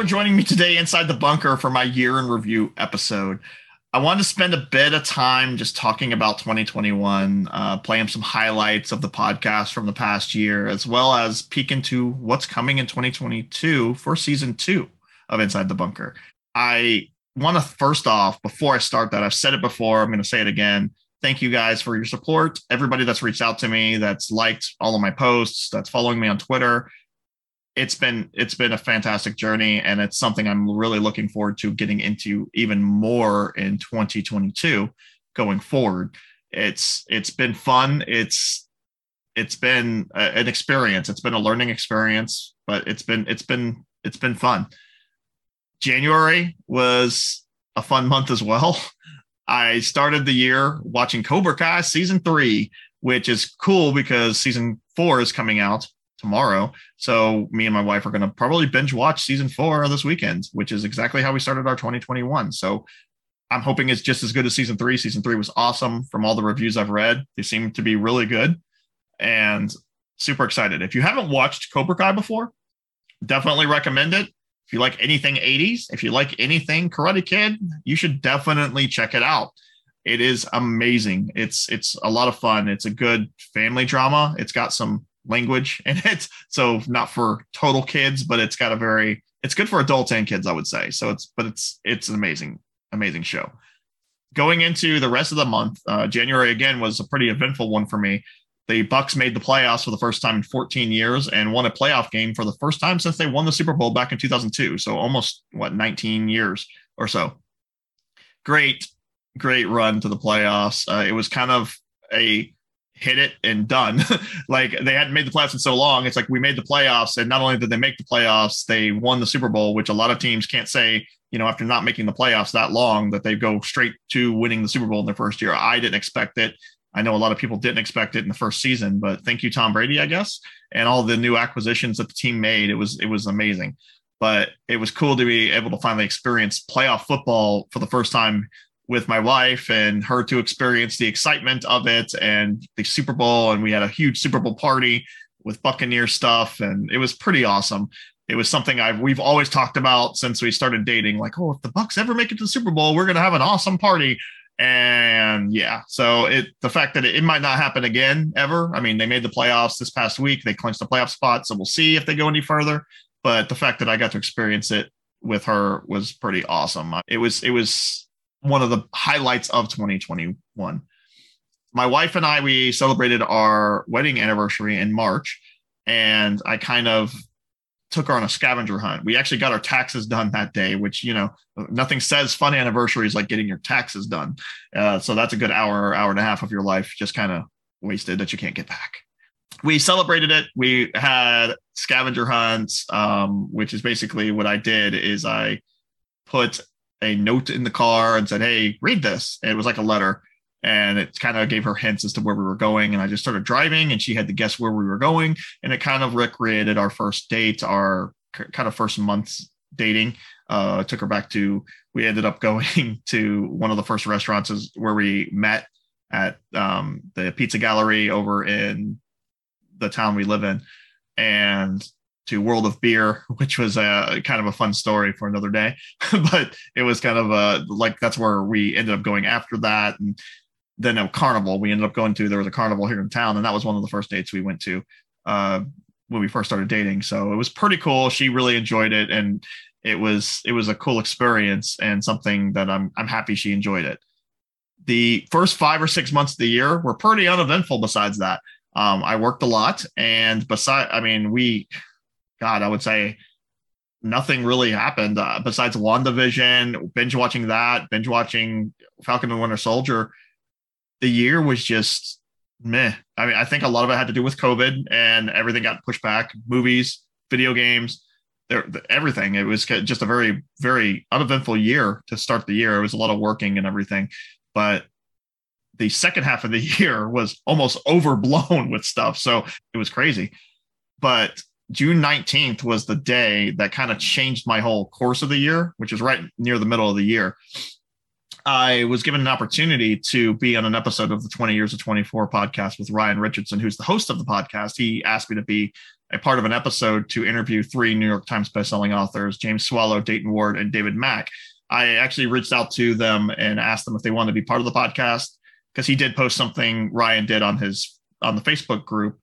for joining me today inside the bunker for my year in review episode. I wanted to spend a bit of time just talking about 2021, uh, playing some highlights of the podcast from the past year, as well as peek into what's coming in 2022 for season two of Inside the Bunker. I want to first off, before I start that, I've said it before, I'm going to say it again. Thank you guys for your support. Everybody that's reached out to me, that's liked all of my posts, that's following me on Twitter it's been it's been a fantastic journey and it's something i'm really looking forward to getting into even more in 2022 going forward. It's it's been fun. It's it's been a, an experience. It's been a learning experience but it's been it's been it's been fun. January was a fun month as well. I started the year watching cobra kai season three which is cool because season four is coming out tomorrow. So me and my wife are going to probably binge watch season four this weekend, which is exactly how we started our 2021. So I'm hoping it's just as good as season three. Season three was awesome from all the reviews I've read. They seem to be really good and super excited. If you haven't watched Cobra Kai before, definitely recommend it. If you like anything 80s, if you like anything Karate Kid, you should definitely check it out. It is amazing. It's it's a lot of fun. It's a good family drama. It's got some language in it. So not for total kids, but it's got a very it's good for adults and kids, I would say. So it's but it's it's an amazing amazing show. Going into the rest of the month, uh, January again was a pretty eventful one for me. The Bucks made the playoffs for the first time in 14 years and won a playoff game for the first time since they won the Super Bowl back in 2002. So almost what 19 years or so. Great, great run to the playoffs. Uh, it was kind of a hit it and done. like they hadn't made the playoffs in so long. It's like we made the playoffs, and not only did they make the playoffs, they won the Super Bowl, which a lot of teams can't say, you know, after not making the playoffs that long, that they go straight to winning the Super Bowl in their first year. I didn't expect it. I know a lot of people didn't expect it in the first season, but thank you, Tom Brady, I guess, and all the new acquisitions that the team made. It was it was amazing. But it was cool to be able to finally experience playoff football for the first time with my wife and her to experience the excitement of it and the Super Bowl. And we had a huge Super Bowl party with Buccaneer stuff, and it was pretty awesome. It was something I've we've always talked about since we started dating. Like, oh, if the Bucks ever make it to the Super Bowl, we're gonna have an awesome party. And yeah, so it the fact that it, it might not happen again ever. I mean, they made the playoffs this past week. They clinched the playoff spot, so we'll see if they go any further. But the fact that I got to experience it with her was pretty awesome. It was it was one of the highlights of 2021. My wife and I, we celebrated our wedding anniversary in March, and I kind of took her on a scavenger hunt. We actually got our taxes done that day, which, you know, nothing says fun anniversaries like getting your taxes done. Uh, so that's a good hour, hour and a half of your life just kind of wasted that you can't get back. We celebrated it. We had scavenger hunts, um, which is basically what I did is I put a note in the car and said, Hey, read this. And it was like a letter. And it kind of gave her hints as to where we were going. And I just started driving and she had to guess where we were going. And it kind of recreated our first date, our kind of first month's dating. Uh, took her back to, we ended up going to one of the first restaurants where we met at um, the pizza gallery over in the town we live in. And to World of Beer, which was a kind of a fun story for another day. but it was kind of a like that's where we ended up going after that. And then a carnival we ended up going to. There was a carnival here in town, and that was one of the first dates we went to uh, when we first started dating. So it was pretty cool. She really enjoyed it, and it was it was a cool experience and something that I'm I'm happy she enjoyed it. The first five or six months of the year were pretty uneventful. Besides that, um, I worked a lot, and beside, I mean, we God, I would say nothing really happened uh, besides WandaVision, binge watching that, binge watching Falcon and Winter Soldier. The year was just meh. I mean, I think a lot of it had to do with COVID and everything got pushed back. Movies, video games, everything. It was just a very, very uneventful year to start the year. It was a lot of working and everything, but the second half of the year was almost overblown with stuff. So it was crazy. But June 19th was the day that kind of changed my whole course of the year, which is right near the middle of the year. I was given an opportunity to be on an episode of the 20 Years of 24 podcast with Ryan Richardson, who's the host of the podcast. He asked me to be a part of an episode to interview three New York Times bestselling authors, James Swallow, Dayton Ward, and David Mack. I actually reached out to them and asked them if they wanted to be part of the podcast because he did post something Ryan did on his on the Facebook group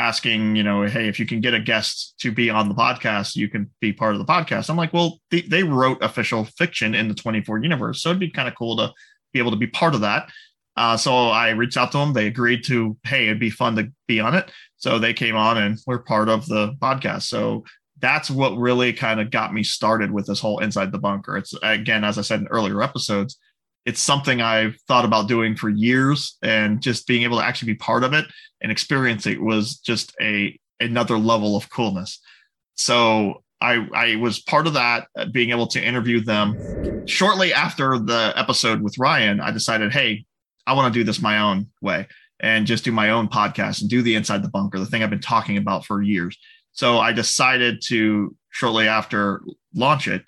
asking, you know, hey, if you can get a guest to be on the podcast, you can be part of the podcast. I'm like, well, they, they wrote official fiction in the 24 universe, so it'd be kind of cool to be able to be part of that. Uh, so I reached out to them. They agreed to, hey, it'd be fun to be on it. So they came on and we're part of the podcast. So that's what really kind of got me started with this whole inside the bunker. It's again, as I said in earlier episodes, it's something I've thought about doing for years, and just being able to actually be part of it and experience it was just a another level of coolness. So I I was part of that, uh, being able to interview them. Shortly after the episode with Ryan, I decided, hey, I want to do this my own way and just do my own podcast and do the inside the bunker, the thing I've been talking about for years. So I decided to shortly after launch it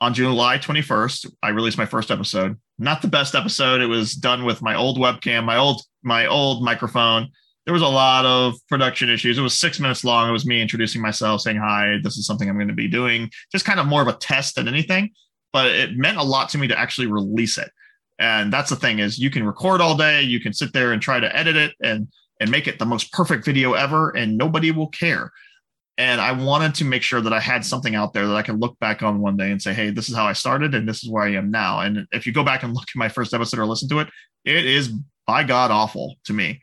on July 21st. I released my first episode. Not the best episode. It was done with my old webcam, my old my old microphone. There was a lot of production issues. It was six minutes long. It was me introducing myself, saying hi. This is something I'm going to be doing. Just kind of more of a test than anything. But it meant a lot to me to actually release it. And that's the thing is you can record all day. You can sit there and try to edit it and and make it the most perfect video ever, and nobody will care and I wanted to make sure that I had something out there that I could look back on one day and say, "Hey, this is how I started, and this is where I am now." And if you go back and look at my first episode or listen to it, it is by God awful to me.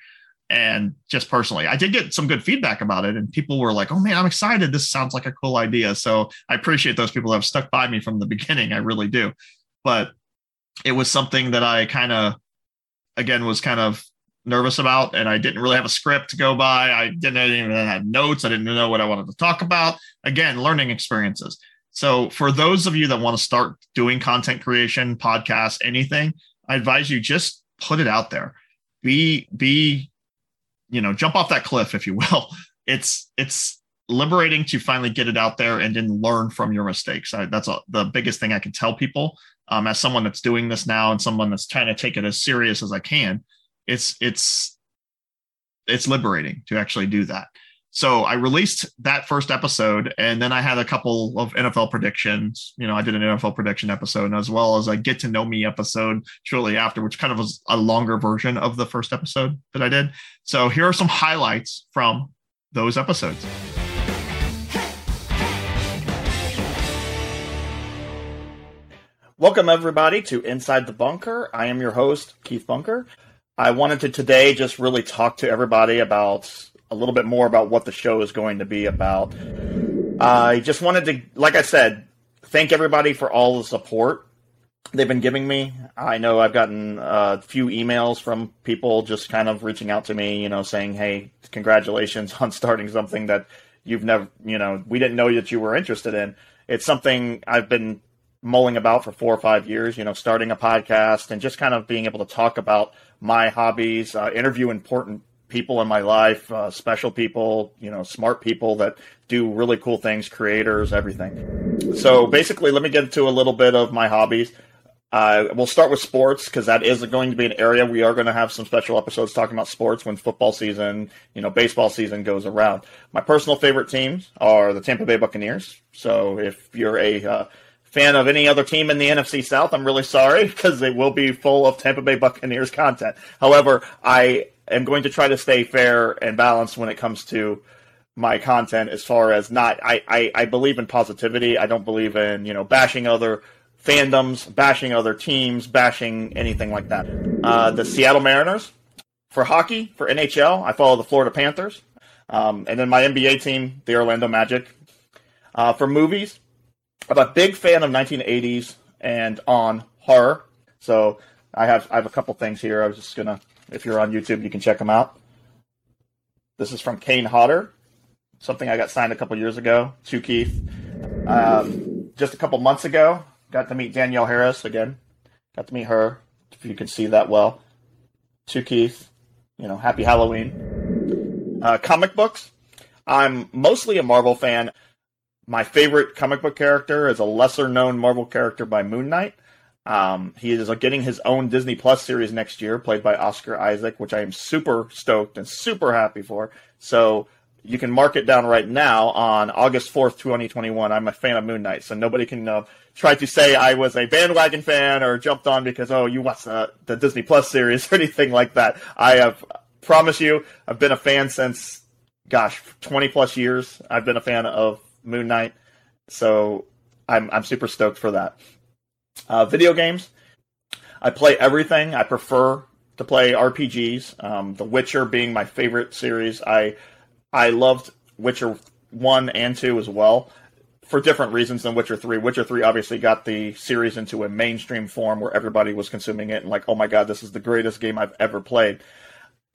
And just personally, I did get some good feedback about it, and people were like, "Oh man, I'm excited! This sounds like a cool idea." So I appreciate those people that have stuck by me from the beginning. I really do. But it was something that I kind of, again, was kind of nervous about, and I didn't really have a script to go by. I didn't even have notes. I didn't know what I wanted to talk about. Again, learning experiences. So, for those of you that want to start doing content creation, podcasts, anything, I advise you just put it out there. Be be, you know, jump off that cliff, if you will. It's it's liberating to finally get it out there and then learn from your mistakes. I, that's a, the biggest thing I can tell people. Um, as someone that's doing this now and someone that's trying to take it as serious as I can, it's it's it's liberating to actually do that. So I released that first episode, and then I had a couple of NFL predictions. You know, I did an NFL prediction episode, as well as a get to know me episode shortly after, which kind of was a longer version of the first episode that I did. So here are some highlights from those episodes. Welcome, everybody, to Inside the Bunker. I am your host, Keith Bunker. I wanted to today just really talk to everybody about a little bit more about what the show is going to be about. I just wanted to, like I said, thank everybody for all the support they've been giving me. I know I've gotten a few emails from people just kind of reaching out to me, you know, saying, hey, congratulations on starting something that you've never, you know, we didn't know that you were interested in. It's something I've been mulling about for four or five years, you know, starting a podcast and just kind of being able to talk about my hobbies, uh, interview important people in my life, uh, special people, you know, smart people that do really cool things, creators, everything. So basically, let me get into a little bit of my hobbies. Uh, we'll start with sports because that is going to be an area we are going to have some special episodes talking about sports when football season, you know, baseball season goes around. My personal favorite teams are the Tampa Bay Buccaneers. So if you're a uh, fan of any other team in the NFC South, I'm really sorry because they will be full of Tampa Bay Buccaneers content. However, I am going to try to stay fair and balanced when it comes to my content as far as not I, I, I believe in positivity. I don't believe in, you know, bashing other fandoms, bashing other teams, bashing anything like that. Uh, the Seattle Mariners. For hockey, for NHL, I follow the Florida Panthers. Um, and then my NBA team, the Orlando Magic. Uh, for movies, I'm a big fan of 1980s and on horror. So I have I have a couple things here. I was just gonna, if you're on YouTube, you can check them out. This is from Kane Hodder, something I got signed a couple years ago to Keith. Um, just a couple months ago, got to meet Danielle Harris again. Got to meet her. If you can see that well, to Keith. You know, happy Halloween. Uh, comic books. I'm mostly a Marvel fan my favorite comic book character is a lesser known Marvel character by Moon Knight. Um, he is getting his own Disney Plus series next year, played by Oscar Isaac, which I am super stoked and super happy for. So you can mark it down right now on August 4th, 2021. I'm a fan of Moon Knight, so nobody can uh, try to say I was a bandwagon fan or jumped on because, oh, you watched the, the Disney Plus series or anything like that. I have, promise you, I've been a fan since, gosh, 20 plus years. I've been a fan of Moon Knight, so I'm, I'm super stoked for that. Uh, video games. I play everything. I prefer to play RPGs. Um, the Witcher being my favorite series. I I loved Witcher one and two as well for different reasons than Witcher three. Witcher three obviously got the series into a mainstream form where everybody was consuming it and like, oh my god, this is the greatest game I've ever played.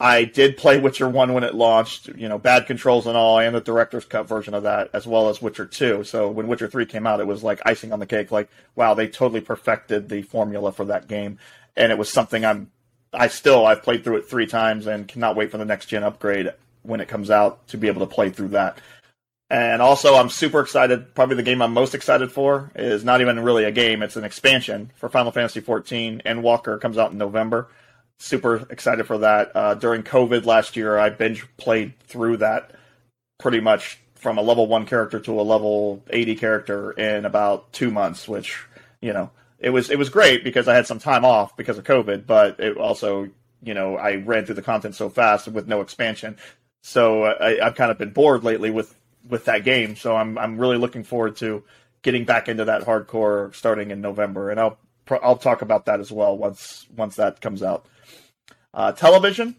I did play Witcher one when it launched, you know, bad controls and all, and the director's cut version of that, as well as Witcher two. So when Witcher three came out, it was like icing on the cake. Like, wow, they totally perfected the formula for that game, and it was something I'm. I still I've played through it three times and cannot wait for the next gen upgrade when it comes out to be able to play through that. And also, I'm super excited. Probably the game I'm most excited for is not even really a game; it's an expansion for Final Fantasy XIV. Endwalker comes out in November. Super excited for that. Uh, during COVID last year, I binge played through that pretty much from a level one character to a level 80 character in about two months, which you know it was it was great because I had some time off because of COVID, but it also you know I ran through the content so fast with no expansion so I, I've kind of been bored lately with with that game. So I'm I'm really looking forward to getting back into that hardcore starting in November, and I'll I'll talk about that as well once once that comes out. Uh, television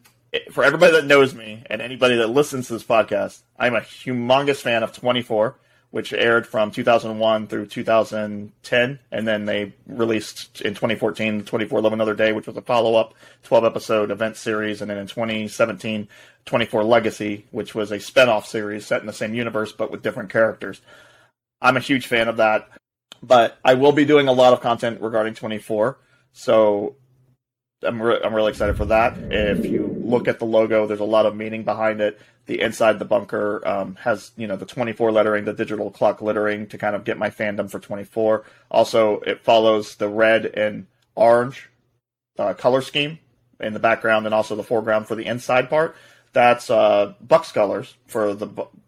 for everybody that knows me and anybody that listens to this podcast, I'm a humongous fan of 24 which aired from 2001 through 2010, and then they released in 2014 24 Live Another Day, which was a follow up 12 episode event series, and then in 2017 24 Legacy, which was a spinoff series set in the same universe but with different characters. I'm a huge fan of that, but I will be doing a lot of content regarding 24, so I'm, re- I'm really excited for that. If you look at the logo, there's a lot of meaning behind it the inside the bunker um, has you know the 24 lettering, the digital clock lettering to kind of get my fandom for 24. Also, it follows the red and orange uh, color scheme in the background and also the foreground for the inside part. That's uh, Bucks colors for the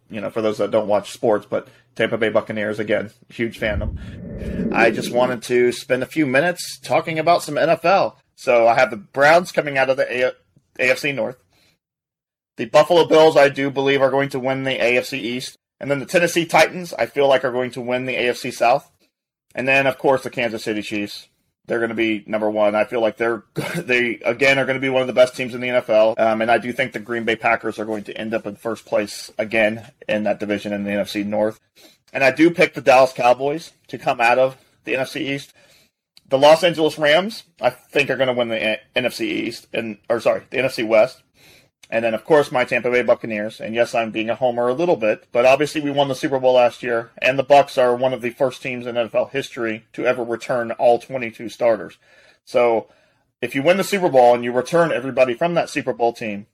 you know for those that don't watch sports, but Tampa Bay Buccaneers again, huge fandom. I just wanted to spend a few minutes talking about some NFL. So I have the Browns coming out of the A- AFC North. The Buffalo Bills, I do believe, are going to win the AFC East. And then the Tennessee Titans, I feel like, are going to win the AFC South. And then, of course, the Kansas City Chiefs. They're going to be number one. I feel like they're they again are going to be one of the best teams in the NFL. Um, and I do think the Green Bay Packers are going to end up in first place again in that division in the NFC North. And I do pick the Dallas Cowboys to come out of the NFC East. The Los Angeles Rams, I think, are going to win the NFC East and or sorry, the NFC West. And then, of course, my Tampa Bay Buccaneers. And yes, I'm being a homer a little bit, but obviously we won the Super Bowl last year, and the Bucks are one of the first teams in NFL history to ever return all 22 starters. So, if you win the Super Bowl and you return everybody from that Super Bowl team,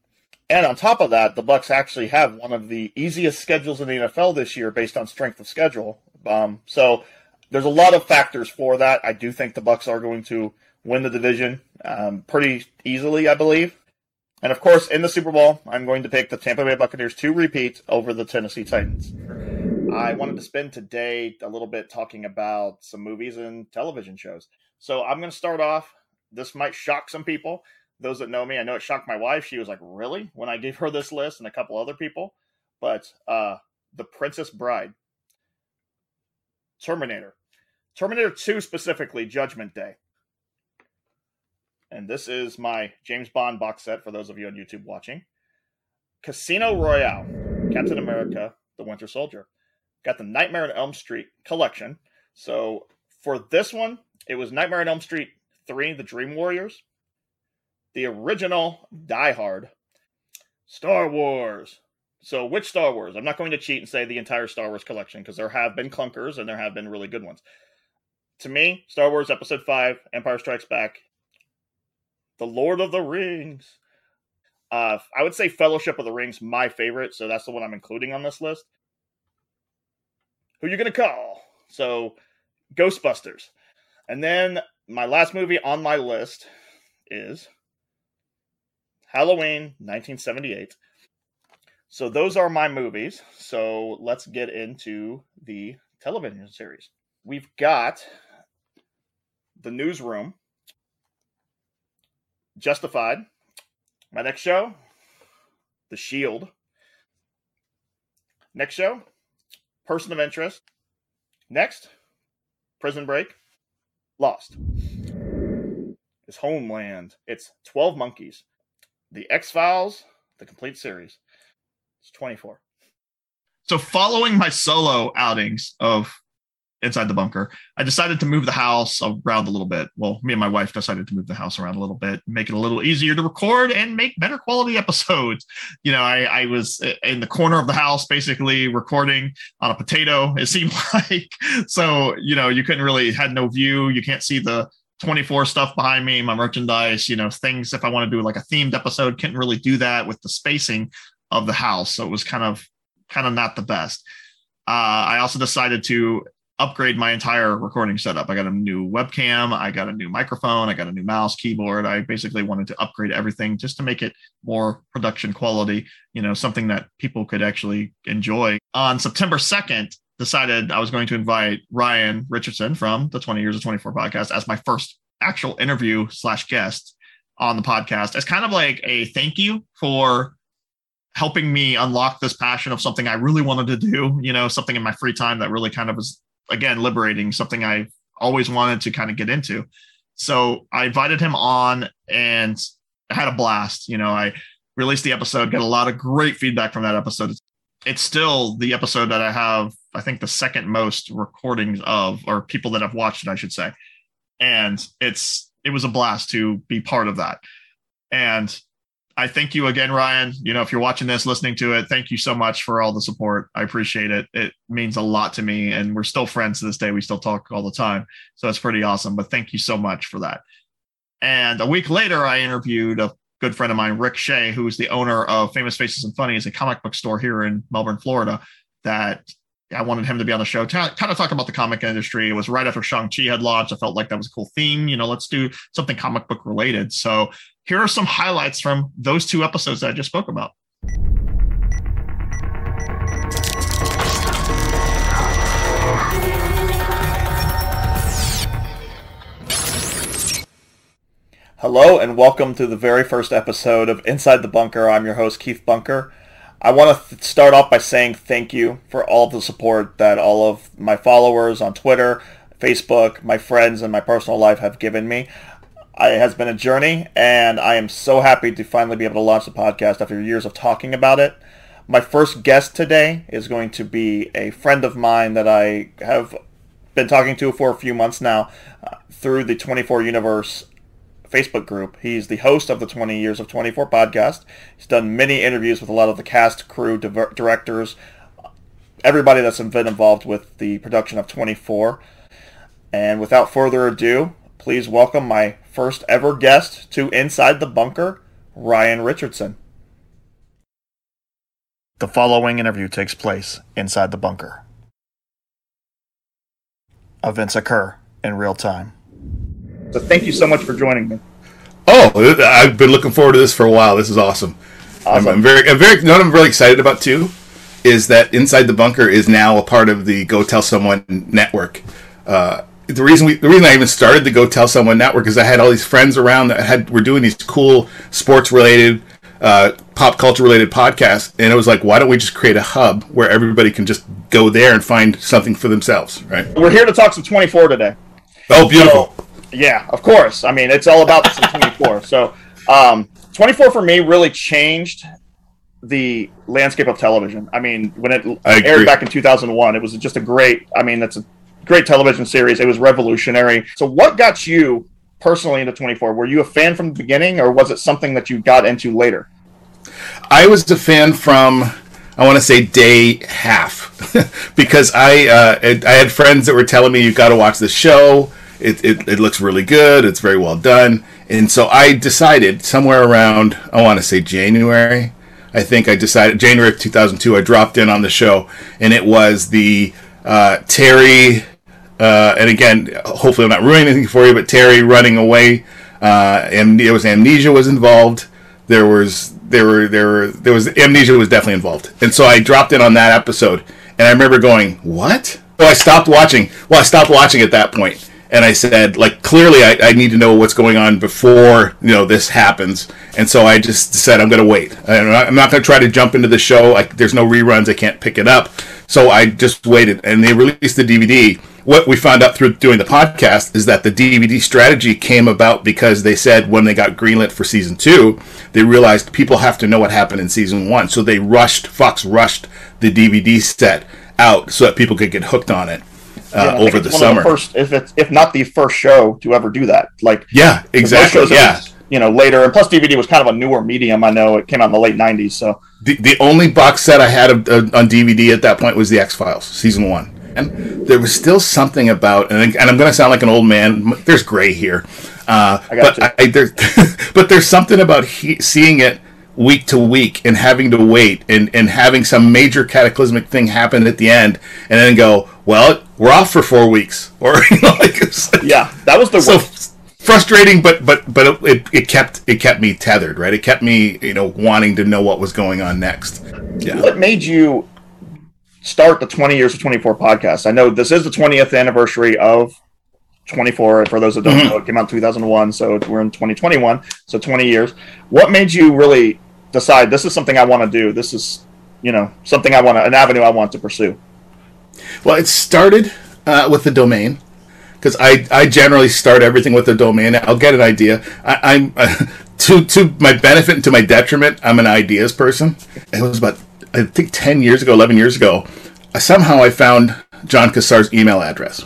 and on top of that, the Bucks actually have one of the easiest schedules in the NFL this year based on strength of schedule. Um, so, there's a lot of factors for that. I do think the Bucks are going to win the division um, pretty easily, I believe. And of course, in the Super Bowl, I'm going to pick the Tampa Bay Buccaneers to repeat over the Tennessee Titans. I wanted to spend today a little bit talking about some movies and television shows. So I'm going to start off. This might shock some people. Those that know me, I know it shocked my wife. She was like, "Really?" when I gave her this list and a couple other people. But uh, The Princess Bride, Terminator, Terminator 2 specifically, Judgment Day and this is my James Bond box set for those of you on YouTube watching. Casino Royale, Captain America, The Winter Soldier. Got the Nightmare on Elm Street collection. So for this one, it was Nightmare on Elm Street 3, The Dream Warriors, the original Die Hard, Star Wars. So which Star Wars? I'm not going to cheat and say the entire Star Wars collection because there have been clunkers and there have been really good ones. To me, Star Wars Episode 5, Empire Strikes Back the Lord of the Rings. Uh, I would say Fellowship of the Rings, my favorite, so that's the one I'm including on this list. Who you gonna call? So, Ghostbusters, and then my last movie on my list is Halloween 1978. So those are my movies. So let's get into the television series. We've got The Newsroom, Justified. My next show, The Shield. Next show, Person of Interest. Next, Prison Break. Lost. It's Homeland. It's 12 Monkeys. The X Files, the complete series. It's 24. So, following my solo outings of Inside the Bunker, I decided to move the house around a little bit. Well, me and my wife decided to move the house around a little bit, make it a little easier to record and make better quality episodes. You know, I, I was in the corner of the house basically recording on a potato, it seemed like. So, you know, you couldn't really, had no view. You can't see the 24 stuff behind me, my merchandise, you know, things. If I want to do like a themed episode, couldn't really do that with the spacing of the house. So it was kind of, kind of not the best. Uh, I also decided to upgrade my entire recording setup. I got a new webcam, I got a new microphone, I got a new mouse, keyboard. I basically wanted to upgrade everything just to make it more production quality, you know, something that people could actually enjoy. On September 2nd, decided I was going to invite Ryan Richardson from the 20 Years of 24 podcast as my first actual interview slash guest on the podcast as kind of like a thank you for helping me unlock this passion of something I really wanted to do, you know, something in my free time that really kind of was again liberating, something I always wanted to kind of get into. So I invited him on and I had a blast. You know, I released the episode, got a lot of great feedback from that episode. It's still the episode that I have I think the second most recordings of or people that have watched it, I should say. And it's it was a blast to be part of that. And I thank you again, Ryan. You know, if you're watching this, listening to it, thank you so much for all the support. I appreciate it. It means a lot to me. And we're still friends to this day. We still talk all the time. So it's pretty awesome. But thank you so much for that. And a week later, I interviewed a good friend of mine, Rick Shea, who's the owner of Famous Faces and Funnies, is a comic book store here in Melbourne, Florida, that I wanted him to be on the show, to kind of talk about the comic industry. It was right after Shang-Chi had launched. I felt like that was a cool theme. You know, let's do something comic book related. So here are some highlights from those two episodes that I just spoke about. Hello, and welcome to the very first episode of Inside the Bunker. I'm your host, Keith Bunker. I want to th- start off by saying thank you for all the support that all of my followers on Twitter, Facebook, my friends, and my personal life have given me. It has been a journey, and I am so happy to finally be able to launch the podcast after years of talking about it. My first guest today is going to be a friend of mine that I have been talking to for a few months now uh, through the 24 Universe Facebook group. He's the host of the 20 Years of 24 podcast. He's done many interviews with a lot of the cast, crew, directors, everybody that's been involved with the production of 24. And without further ado, please welcome my first ever guest to Inside the Bunker, Ryan Richardson. The following interview takes place inside the bunker. Events occur in real time. So thank you so much for joining me. Oh, I've been looking forward to this for a while. This is awesome. awesome. I'm, I'm, very, I'm very. What I'm really excited about too is that Inside the Bunker is now a part of the Go Tell Someone network. Uh, the reason we, the reason I even started the Go Tell Someone network is I had all these friends around that had were doing these cool sports related, uh, pop culture related podcasts, and it was like, why don't we just create a hub where everybody can just go there and find something for themselves, right? We're here to talk some 24 today. Oh, beautiful. So, yeah, of course. I mean, it's all about the 24. So, um, 24 for me really changed the landscape of television. I mean, when it aired back in 2001, it was just a great. I mean, that's a great television series. It was revolutionary. So, what got you personally into 24? Were you a fan from the beginning, or was it something that you got into later? I was a fan from I want to say day half because I uh, I had friends that were telling me you've got to watch the show. It, it, it looks really good. It's very well done. And so I decided somewhere around, I want to say January, I think I decided, January of 2002, I dropped in on the show. And it was the uh, Terry, uh, and again, hopefully I'm not ruining anything for you, but Terry running away. Uh, and it was amnesia was involved. There was there were there were there was amnesia was definitely involved, and so I dropped in on that episode, and I remember going, "What?" So I stopped watching. Well, I stopped watching at that point, and I said, like, clearly, I, I need to know what's going on before you know this happens, and so I just said, I'm going to wait. I'm not, not going to try to jump into the show. Like, there's no reruns. I can't pick it up, so I just waited, and they released the DVD what we found out through doing the podcast is that the DVD strategy came about because they said when they got greenlit for season two, they realized people have to know what happened in season one. So they rushed, Fox rushed the DVD set out so that people could get hooked on it. Uh, yeah, over the summer, the first, if it's if not the first show to ever do that, like yeah, exactly, yeah, you know, later, and plus DVD was kind of a newer medium. I know it came out in the late '90s, so. The the only box set I had of, uh, on DVD at that point was the X Files season one. And there was still something about, and, and I'm going to sound like an old man. There's gray here, uh, but I, I, there, but there's something about he, seeing it week to week and having to wait and, and having some major cataclysmic thing happen at the end and then go, well, we're off for four weeks, or you know, like, like yeah, that was the so frustrating, but but but it, it kept it kept me tethered, right? It kept me you know wanting to know what was going on next. Yeah. What made you start the 20 years of 24 podcast. I know this is the 20th anniversary of 24. For those that don't mm-hmm. know, it came out in 2001, so we're in 2021, so 20 years. What made you really decide this is something I want to do? This is, you know, something I want to, an avenue I want to pursue. Well, it started uh, with the domain because I, I generally start everything with a domain. I'll get an idea. I, am to to my benefit and to my detriment. I'm an ideas person. It was about I think 10 years ago, 11 years ago, somehow I found Jon Cassar's email address.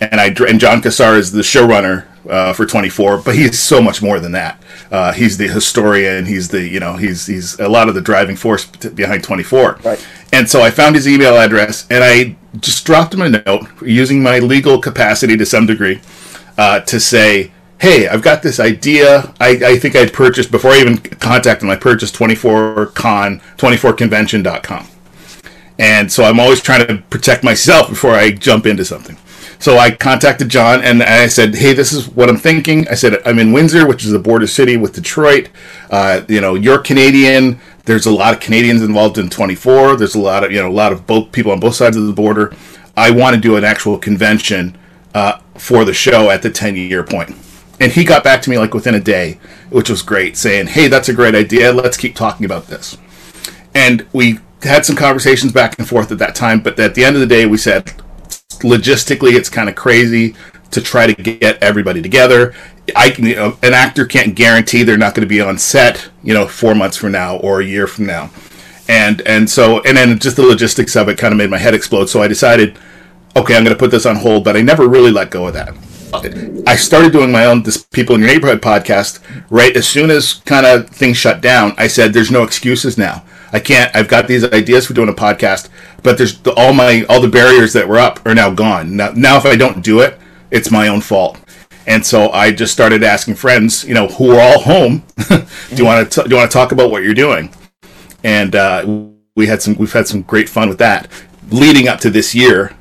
And I and Jon Cassar is the showrunner uh, for 24, but he's so much more than that. Uh, he's the historian. He's the you know he's he's a lot of the driving force behind 24. Right. And so I found his email address and I just dropped him a note using my legal capacity to some degree uh, to say, hey, I've got this idea. I, I think I'd purchased, before I even contacted him, I purchased 24con, 24convention.com. And so I'm always trying to protect myself before I jump into something. So I contacted Jon and I said, "Hey, this is what I'm thinking." I said, "I'm in Windsor, which is a border city with Detroit. Uh, you know, you're Canadian. There's a lot of Canadians involved in 24. There's a lot of you know a lot of both people on both sides of the border. I want to do an actual convention uh, for the show at the 10 year point." and he got back to me like within a day, which was great, saying, "Hey, that's a great idea. Let's keep talking about this." And we had some conversations back and forth at that time, but at the end of the day, we said, logistically, it's kind of crazy to try to get everybody together. I can, you know, an actor can't guarantee they're not going to be on set, you know, four months from now or a year from now, and and so and then just the logistics of it kind of made my head explode. So I decided, okay, I'm going to put this on hold, but I never really let go of that. I started doing my own this People in Your Neighborhood podcast right as soon as kind of things shut down. I said, "There's no excuses now. I can't. I've got these ideas for doing a podcast, but there's the, all my all the barriers that were up are now gone. Now, now if I don't do it, it's my own fault." And so I just started asking friends, you know, who are all home, do you want to do you want to talk about what you're doing? And uh, we had some we've had some great fun with that. Leading up to this year,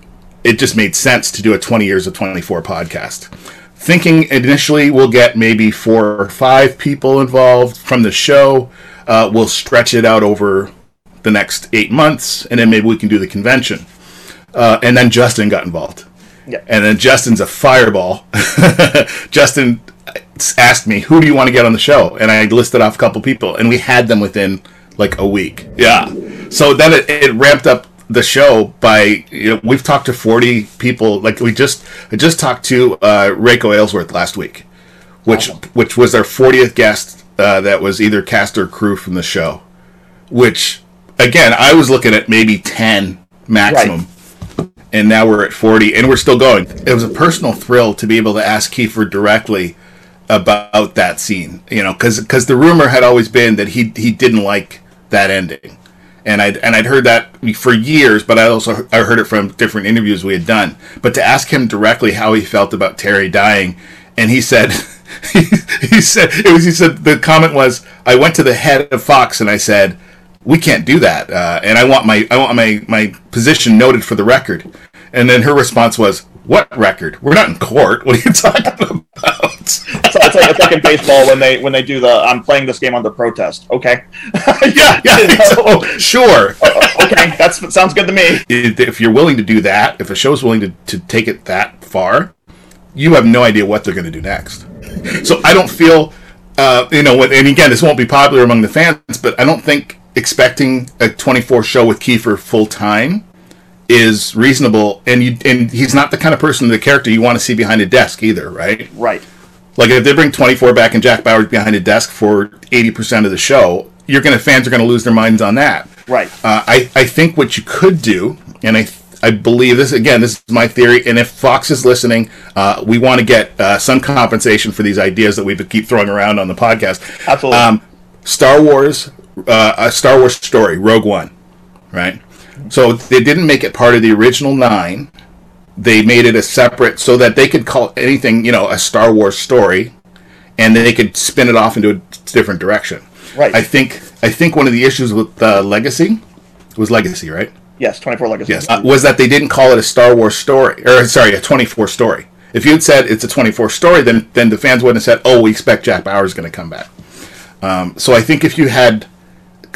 it just made sense to do a 20 years of 24 podcast. Thinking initially we'll get maybe four or five people involved from the show. Uh, we'll stretch it out over the next eight months, and then maybe we can do the convention. Uh, and then Justin got involved. Yeah. And then Justin's a fireball. Justin asked me, "Who do you want to get on the show?" And I listed off a couple people, and we had them within like a week. Yeah. So then it, it ramped up the show by you know we've talked to 40 people like we just I just talked to uh Reiko Aylesworth last week which which was our 40th guest uh, that was either cast or crew from the show which again I was looking at maybe 10 maximum right. and now we're at 40 and we're still going it was a personal thrill to be able to ask Kiefer directly about that scene you know cuz cuz the rumor had always been that he he didn't like that ending and I'd and I'd heard that for years, but I also I heard it from different interviews we had done. But to ask him directly how he felt about Terry dying, and he said, he, said it was he said the comment was I went to the head of Fox and I said we can't do that, uh, and I want my I want my my position noted for the record. And then her response was, What record? We're not in court. What are you talking about? so it's like it's like in baseball when they when they do the I'm playing this game under protest. Okay. yeah, yeah. So, sure. okay, that sounds good to me. If you're willing to do that, if a show's willing to, to take it that far, you have no idea what they're going to do next. So I don't feel, uh, you know, and again, this won't be popular among the fans, but I don't think expecting a 24 show with Kiefer full time is reasonable. And you and he's not the kind of person, the character you want to see behind a desk either, right? Right. Like if they bring 24 back and Jack Bauer's behind a desk for 80% of the show, you're gonna fans are gonna lose their minds on that. Right. Uh, I I think what you could do, and I I believe this again. This is my theory, and if Fox is listening, uh, we want to get uh, some compensation for these ideas that we keep throwing around on the podcast. Absolutely. Um, Star Wars, uh, a Star Wars story, Rogue One, right? So they didn't make it part of the original nine. They made it a separate, so that they could call anything, you know, a Star Wars story, and then they could spin it off into a different direction. Right. I think I think one of the issues with uh, Legacy was Legacy, right? Yes, 24 Legacy. Yes, uh, was that they didn't call it a Star Wars story, or sorry, a 24 story. If you had said it's a 24 story, then then the fans wouldn't have said, "Oh, we expect Jack Bauer's going to come back." Um, so I think if you had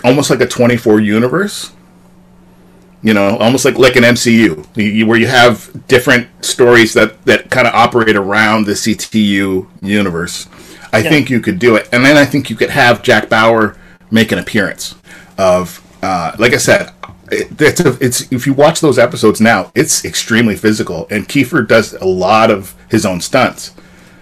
almost like a 24 universe, you know, almost like like an MCU, where you have different stories that that kind of operate around the CTU universe, I yeah. think you could do it, and then I think you could have Jack Bauer make an appearance of, uh, like I said, it's, a, it's if you watch those episodes now, it's extremely physical, and Kiefer does a lot of his own stunts.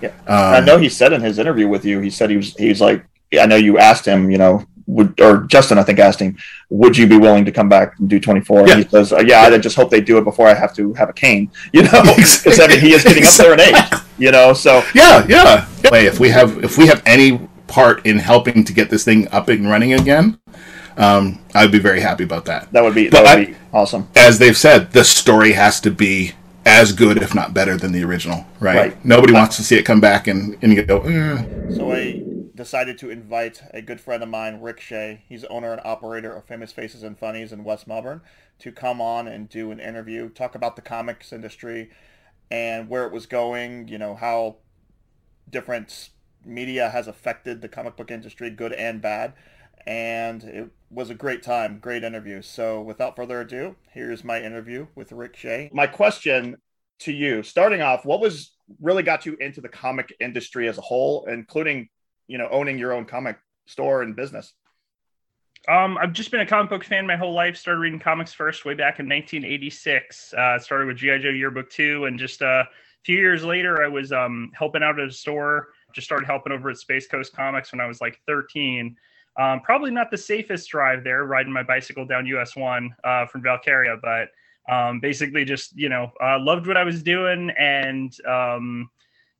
Yeah, um, I know he said in his interview with you, he said he was he's like, I know you asked him, you know, would or Justin, I think asked him, would you be willing to come back and do 24? Yeah. And he says, uh, yeah, I just hope they do it before I have to have a cane, you know, because I mean he is getting up there in age, you know, so yeah, yeah. If we have if we have any part in helping to get this thing up and running again, um, I'd be very happy about that. That would be that would I, be awesome. As they've said, the story has to be as good, if not better, than the original. Right? right. Nobody wants to see it come back and and you go. Eh. So I decided to invite a good friend of mine, Rick Shea. He's owner and operator of Famous Faces and Funnies in West Melbourne, to come on and do an interview, talk about the comics industry and where it was going. You know how different media has affected the comic book industry, good and bad and it was a great time, great interview. So without further ado, here's my interview with Rick Shea. My question to you, starting off, what was really got you into the comic industry as a whole, including, you know, owning your own comic store and business? Um, I've just been a comic book fan my whole life. Started reading comics first way back in 1986. Uh, started with GI Joe Yearbook two, and just uh, a few years later, I was um, helping out at a store. Just started helping over at Space Coast Comics when I was like 13 um, probably not the safest drive there, riding my bicycle down US one uh, from Valkaria, but um, basically just you know uh, loved what I was doing and um,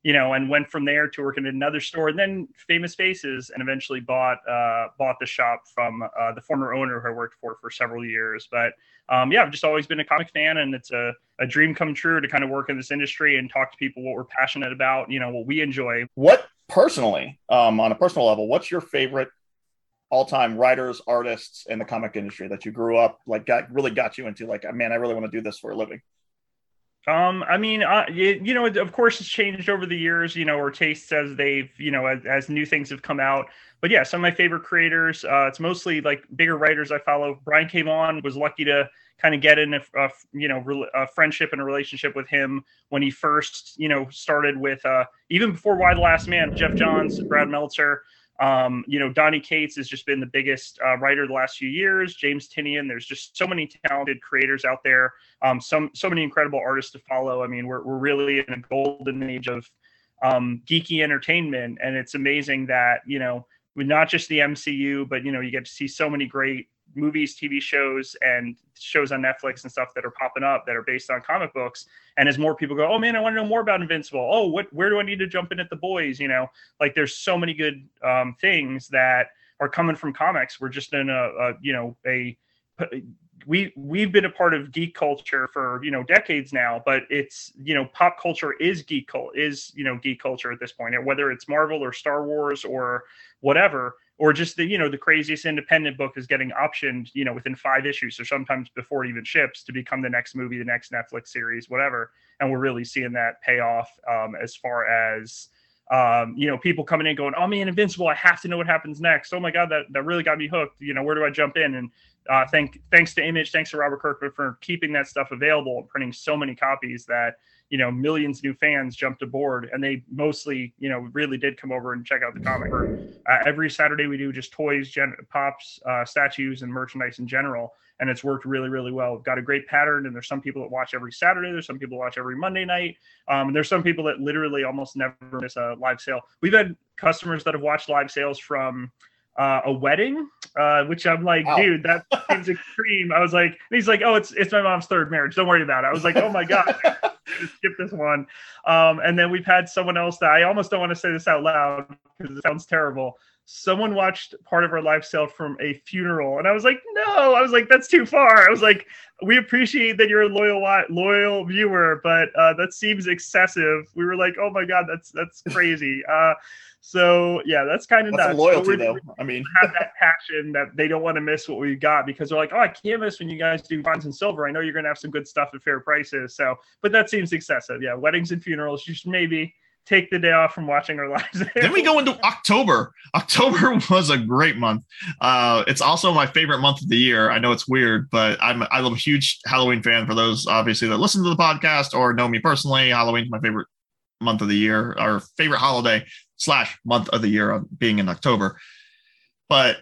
you know and went from there to working at another store and then Famous Faces and eventually bought uh, bought the shop from uh, the former owner who I worked for for several years. But um, yeah, I've just always been a comic fan and it's a, a dream come true to kind of work in this industry and talk to people what we're passionate about, you know, what we enjoy. What personally, um, on a personal level, what's your favorite all-time writers, artists in the comic industry that you grew up like got really got you into like man, I really want to do this for a living? Um, I mean, uh, you, you, know, of course, it's changed over the years. You know, or tastes as they've, you know, as, as new things have come out. But yeah, some of my favorite creators. Uh, it's mostly like bigger writers I follow. Brian K. Vaughan was lucky to kind of get in a, a you know a friendship and a relationship with him when he first you know started with uh, even before Y the Last Man, Geoff Johns, Brad Meltzer. Um, you know, Donny Cates has just been the biggest uh, writer the last few years. James Tynion. There's just so many talented creators out there. Um, some so many incredible artists to follow. I mean, we're we're really in a golden age of um, geeky entertainment, and it's amazing that you know, not just the MCU, but you know, you get to see so many great movies, TV shows, and shows on Netflix and stuff that are popping up that are based on comic books. And as more people go, oh man, I want to know more about Invincible. Oh, what? Where do I need to jump in at the boys? You know, like there's so many good um, things that are coming from comics. We're just in a, a you know a we we've been a part of geek culture for you know decades now but it's you know pop culture is geek cult is you know geek culture at this point whether it's marvel or star wars or whatever or just the you know the craziest independent book is getting optioned you know within five issues or sometimes before it even ships to become the next movie the next netflix series whatever. And we're really seeing that pay off um, as far as um, you know people coming in going oh man invincible i have to know what happens next. Oh my god that, that really got me hooked. You know where do i jump in? And uh, thank thanks to image thanks to robert kirkman for keeping that stuff available and printing so many copies that you know millions new fans jumped aboard and they mostly you know really did come over and check out the comic. Uh, every saturday we do just toys gen- pops uh, statues and merchandise in general and it's worked really really well. We've got a great pattern and there's some people that watch every saturday there's some people watch every monday night um, and there's some people that literally almost never miss a live sale. We've had customers that have watched live sales from uh, a wedding, uh, which I'm like, wow. dude, that seems extreme. I was like, he's like, oh, it's it's my mom's third marriage. Don't worry about it. I was like, oh my god, skip this one. Um, and then we've had someone else that I almost don't want to say this out loud because it sounds terrible. Someone watched part of our live sale from a funeral, and I was like, no. I was like, that's too far. I was like, we appreciate that you're a loyal loyal viewer, but uh, that seems excessive. We were like, oh my god, that's that's crazy. So yeah, that's kind of nuts. loyalty, though. I mean, have that passion that they don't want to miss what we got because they're like, oh, I can't miss when you guys do bronze and silver. I know you're going to have some good stuff at fair prices. So, but that seems excessive. Yeah, weddings and funerals. You should maybe take the day off from watching our lives. then we go into October. October was a great month. Uh, it's also my favorite month of the year. I know it's weird, but I'm I'm a huge Halloween fan. For those obviously that listen to the podcast or know me personally, Halloween's my favorite month of the year, our favorite holiday slash month of the year of being in October. But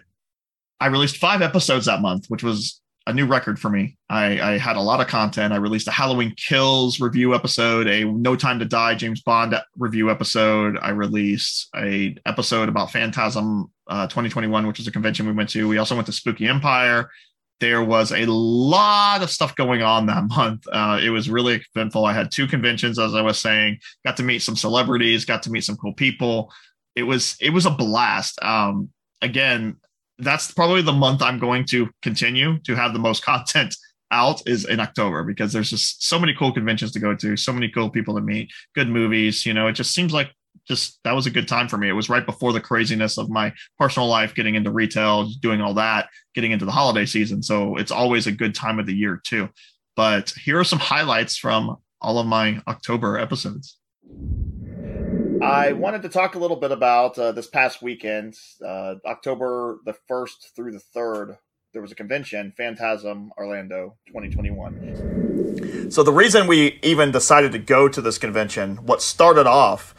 I released five episodes that month, which was a new record for me. I, I, had a lot of content. I released a Halloween Kills review episode, a No Time to Die James Bond review episode. I released a episode about Phantasm uh, 2021, which is a convention we went to. We also went to Spooky Empire there was a lot of stuff going on that month. Uh, it was really eventful. I had two conventions, as I was saying, got to meet some celebrities, got to meet some cool people. It was it was a blast. Um, again, that's probably the month I'm going to continue to have the most content out is in October because there's just so many cool conventions to go to, so many cool people to meet, good movies. You know, it just seems like just that was a good time for me. It was right before the craziness of my personal life, getting into retail, doing all that, getting into the holiday season. So it's always a good time of the year too. But here are some highlights from all of my October episodes. I wanted to talk a little bit about uh, this past weekend, uh, October the 1st through the 3rd. There was a convention, Phantasm Orlando 2021. So, the reason we even decided to go to this convention, what started off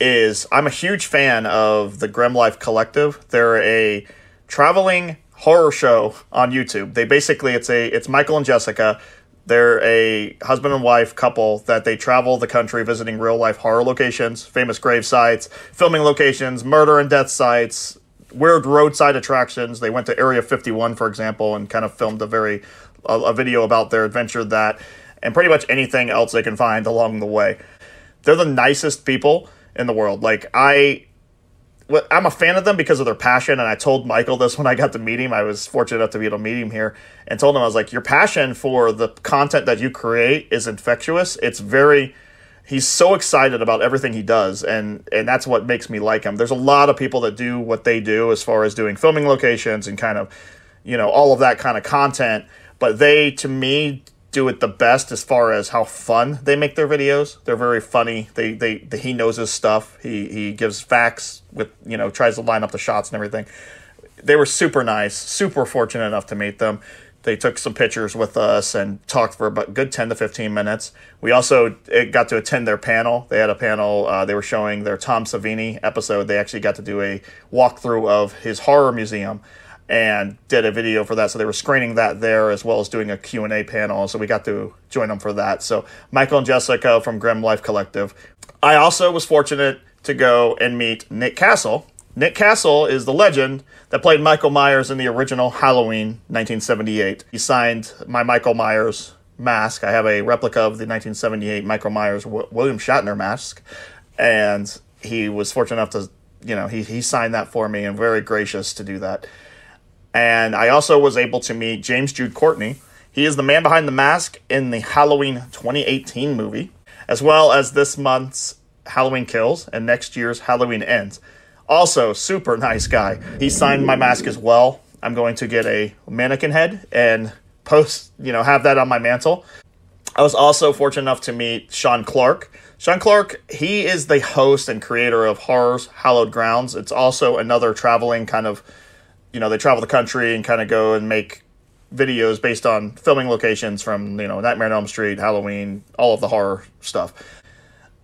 is I'm a huge fan of the Grim Life Collective. They're a traveling horror show on YouTube. They basically it's a it's Michael and Jessica. They're a husband and wife couple that they travel the country visiting real life horror locations, famous grave sites, filming locations, murder and death sites, weird roadside attractions. They went to Area 51, for example, and kind of filmed a very a, a video about their adventure that and pretty much anything else they can find along the way. They're the nicest people in the world. Like I I'm a fan of them because of their passion, and I told Michael this when I got to meet him. I was fortunate enough to be able to meet him here, and told him I was like, "Your passion for the content that you create is infectious. It's very." He's so excited about everything he does, and and that's what makes me like him. There's a lot of people that do what they do as far as doing filming locations and kind of, you know, all of that kind of content. But they, to me, do it the best as far as how fun they make their videos. They're very funny. They, they, they he knows his stuff. He he gives facts with you know tries to line up the shots and everything. They were super nice. Super fortunate enough to meet them. They took some pictures with us and talked for about good ten to fifteen minutes. We also got to attend their panel. They had a panel. Uh, they were showing their Tom Savini episode. They actually got to do a walkthrough of his horror museum and did a video for that. So they were screening that there as well as doing a Q&A panel. So we got to join them for that. So Michael and Jessica from Grim Life Collective. I also was fortunate to go and meet Nick Castle. Nick Castle is the legend that played Michael Myers in the original Halloween 1978. He signed my Michael Myers mask. I have a replica of the 1978 Michael Myers William Shatner mask. And he was fortunate enough to, you know, he, he signed that for me and very gracious to do that. And I also was able to meet James Jude Courtney. He is the man behind the mask in the Halloween 2018 movie, as well as this month's Halloween Kills and next year's Halloween Ends. Also, super nice guy. He signed my mask as well. I'm going to get a mannequin head and post, you know, have that on my mantle. I was also fortunate enough to meet Sean Clark. Sean Clark, he is the host and creator of Horrors Hallowed Grounds. It's also another traveling kind of, you know, they travel the country and kind of go and make videos based on filming locations from, you know, Nightmare on Elm Street, Halloween, all of the horror stuff.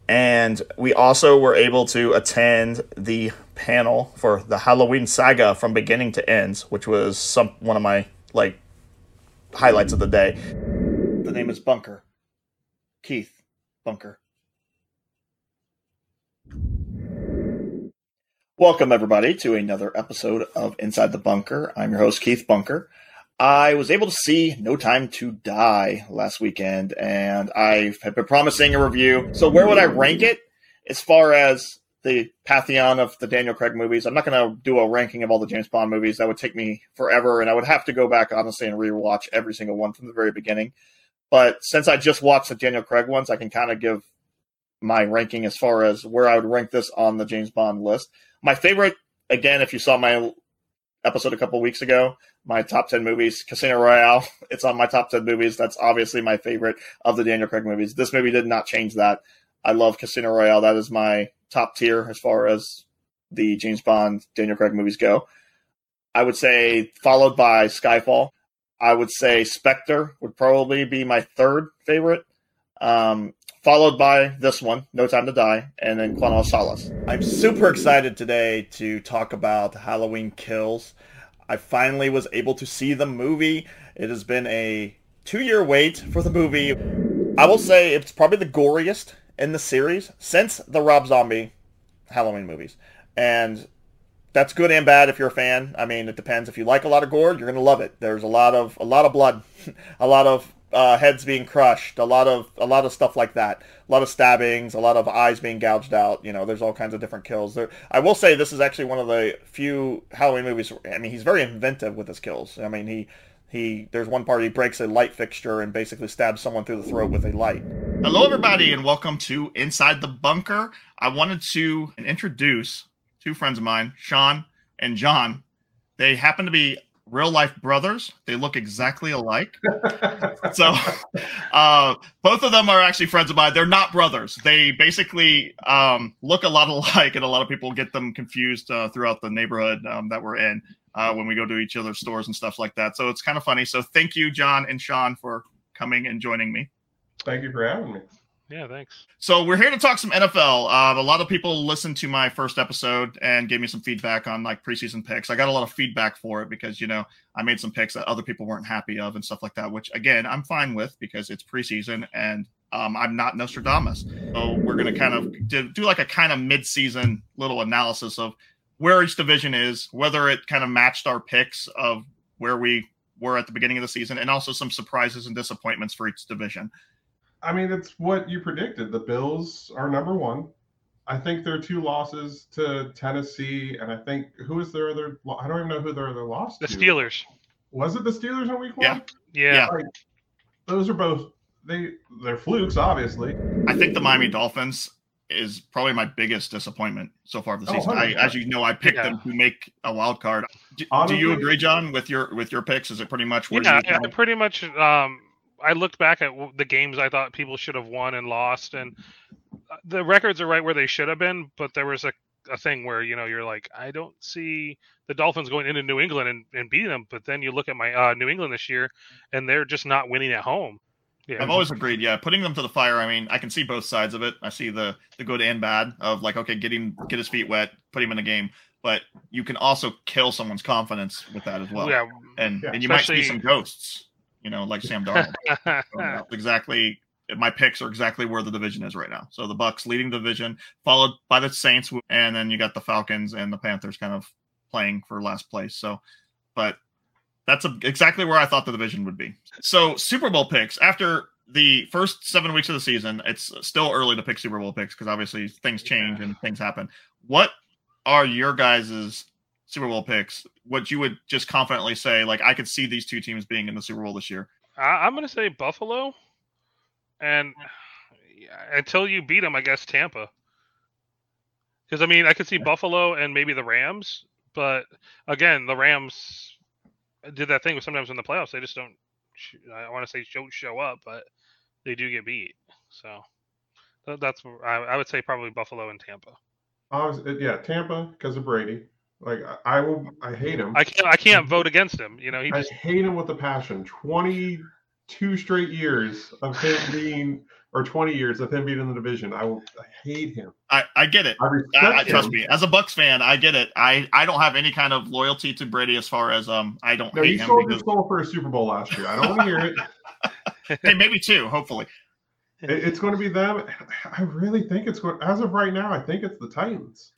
And we also were able to attend the panel for the Halloween saga from beginning to end, which was some one of my like highlights of the day. The name is Bunker. Keith Bunker. Welcome, everybody, to another episode of Inside the Bunker. I'm your host, Keith Bunker. I was able to see No Time to Die last weekend, and I have been promising a review. So, where would I rank it as far as the pantheon of the Daniel Craig movies? I'm not going to do a ranking of all the James Bond movies. That would take me forever, and I would have to go back, honestly, and rewatch every single one from the very beginning. But since I just watched the Daniel Craig ones, I can kind of give my ranking as far as where I would rank this on the James Bond list. My favorite, again, if you saw my episode a couple weeks ago, my top 10 movies, Casino Royale. It's on my top 10 movies. That's obviously my favorite of the Daniel Craig movies. This movie did not change that. I love Casino Royale. That is my top tier as far as the James Bond Daniel Craig movies go. I would say followed by Skyfall. I would say Spectre would probably be my third favorite. Um, followed by this one, No Time to Die, and then Quantum of Solace. I'm super excited today to talk about Halloween Kills. I finally was able to see the movie. It has been a two year wait for the movie. I will say it's probably the goriest in the series since the Rob Zombie Halloween movies. And that's good and bad if you're a fan. I mean, it depends. If you like a lot of gore, you're gonna love it. There's a lot of a lot of blood, a lot of uh, heads being crushed, a lot of a lot of stuff like that, a lot of stabbings, a lot of eyes being gouged out. You know, there's all kinds of different kills. There, I will say this is actually one of the few Halloween movies. I mean, he's very inventive with his kills. I mean, he he there's one part he breaks a light fixture and basically stabs someone through the throat with a light. Hello, everybody, and welcome to Inside the Bunker. I wanted to introduce two friends of mine, Sean and John. They happen to be real life brothers. They look exactly alike. so uh, both of them are actually friends of mine. They're not brothers. They basically um, look a lot alike, and a lot of people get them confused uh, throughout the neighborhood um, that we're in uh, when we go to each other's stores and stuff like that. So it's kind of funny. So thank you, John and Sean, for coming and joining me. Thank you for having me. Yeah, thanks. So we're here to talk some NFL. Uh, a lot of people listened to my first episode and gave me some feedback on like preseason picks. I got a lot of feedback for it because you know I made some picks that other people weren't happy of and stuff like that. Which again, I'm fine with because it's preseason and um, I'm not Nostradamus. So we're gonna kind of do, do like a kind of mid-season little analysis of where each division is, whether it kind of matched our picks of where we were at the beginning of the season, and also some surprises and disappointments for each division. I mean, it's what you predicted. The Bills are number one. I think there are two losses to Tennessee, and I think who is their other? I don't even know who their other loss. The to. Steelers. Was it the Steelers in week Yeah. one? Yeah. Yeah. Like, those are both they they're flukes, obviously. I think the Miami Dolphins is probably my biggest disappointment so far this Oh, season. I, as you know, I picked Yeah. them to make a wild card. Do, do you agree, John, with your with your picks? Is it pretty much where Yeah, you I, I pretty much. Um, I looked back at the games I thought people should have won and lost, and uh, the records are right where they should have been. But there was a, a thing where you know you're like, I don't see the Dolphins going into New England and, and beating them. But then you look at my uh, New England this year, and they're just not winning at home. Yeah, I've always agreed. Yeah, putting them to the fire. I mean, I can see both sides of it. I see the the good and bad of like, okay, get him, get his feet wet, put him in the game. But you can also kill someone's confidence with that as well. yeah. and Yeah. and you might see some ghosts. You know, like Sam Darnold. So exactly my picks are exactly where the division is right now. So the Bucks leading the division, followed by the Saints, and then you got the Falcons and the Panthers kind of playing for last place. So, but that's a, exactly where I thought the division would be. So Super Bowl picks after the first seven weeks of the season, it's still early to pick Super Bowl picks because obviously things change and things happen. What are your guys's Super Bowl picks? What you would just confidently say, like I could see these two teams being in the Super Bowl this year. I, I'm going to say Buffalo, and until you beat them, I guess Tampa. Because I mean, I could see Buffalo and maybe the Rams, but again, the Rams did that thing. With sometimes in the playoffs, they just don't. I want to say don't show up, but they do get beat. So that's I would say probably Buffalo and Tampa. Uh, yeah, Tampa because of Brady. Like I, will, I hate him. I can't, I can't vote against him. You know, he just... I hate him with a passion. Twenty two straight years of him being, or twenty years of him being in the division. I will, I hate him. I, I get it. I, I, I trust me. As a Bucks fan, I get it. I, I don't have any kind of loyalty to Brady as far as um. I don't. No, hate you him sold because... your soul for a Super Bowl last year. I don't want to hear it. hey, maybe two. Hopefully. It's going to be them. I really think it's going. As of right now, I think it's the Titans.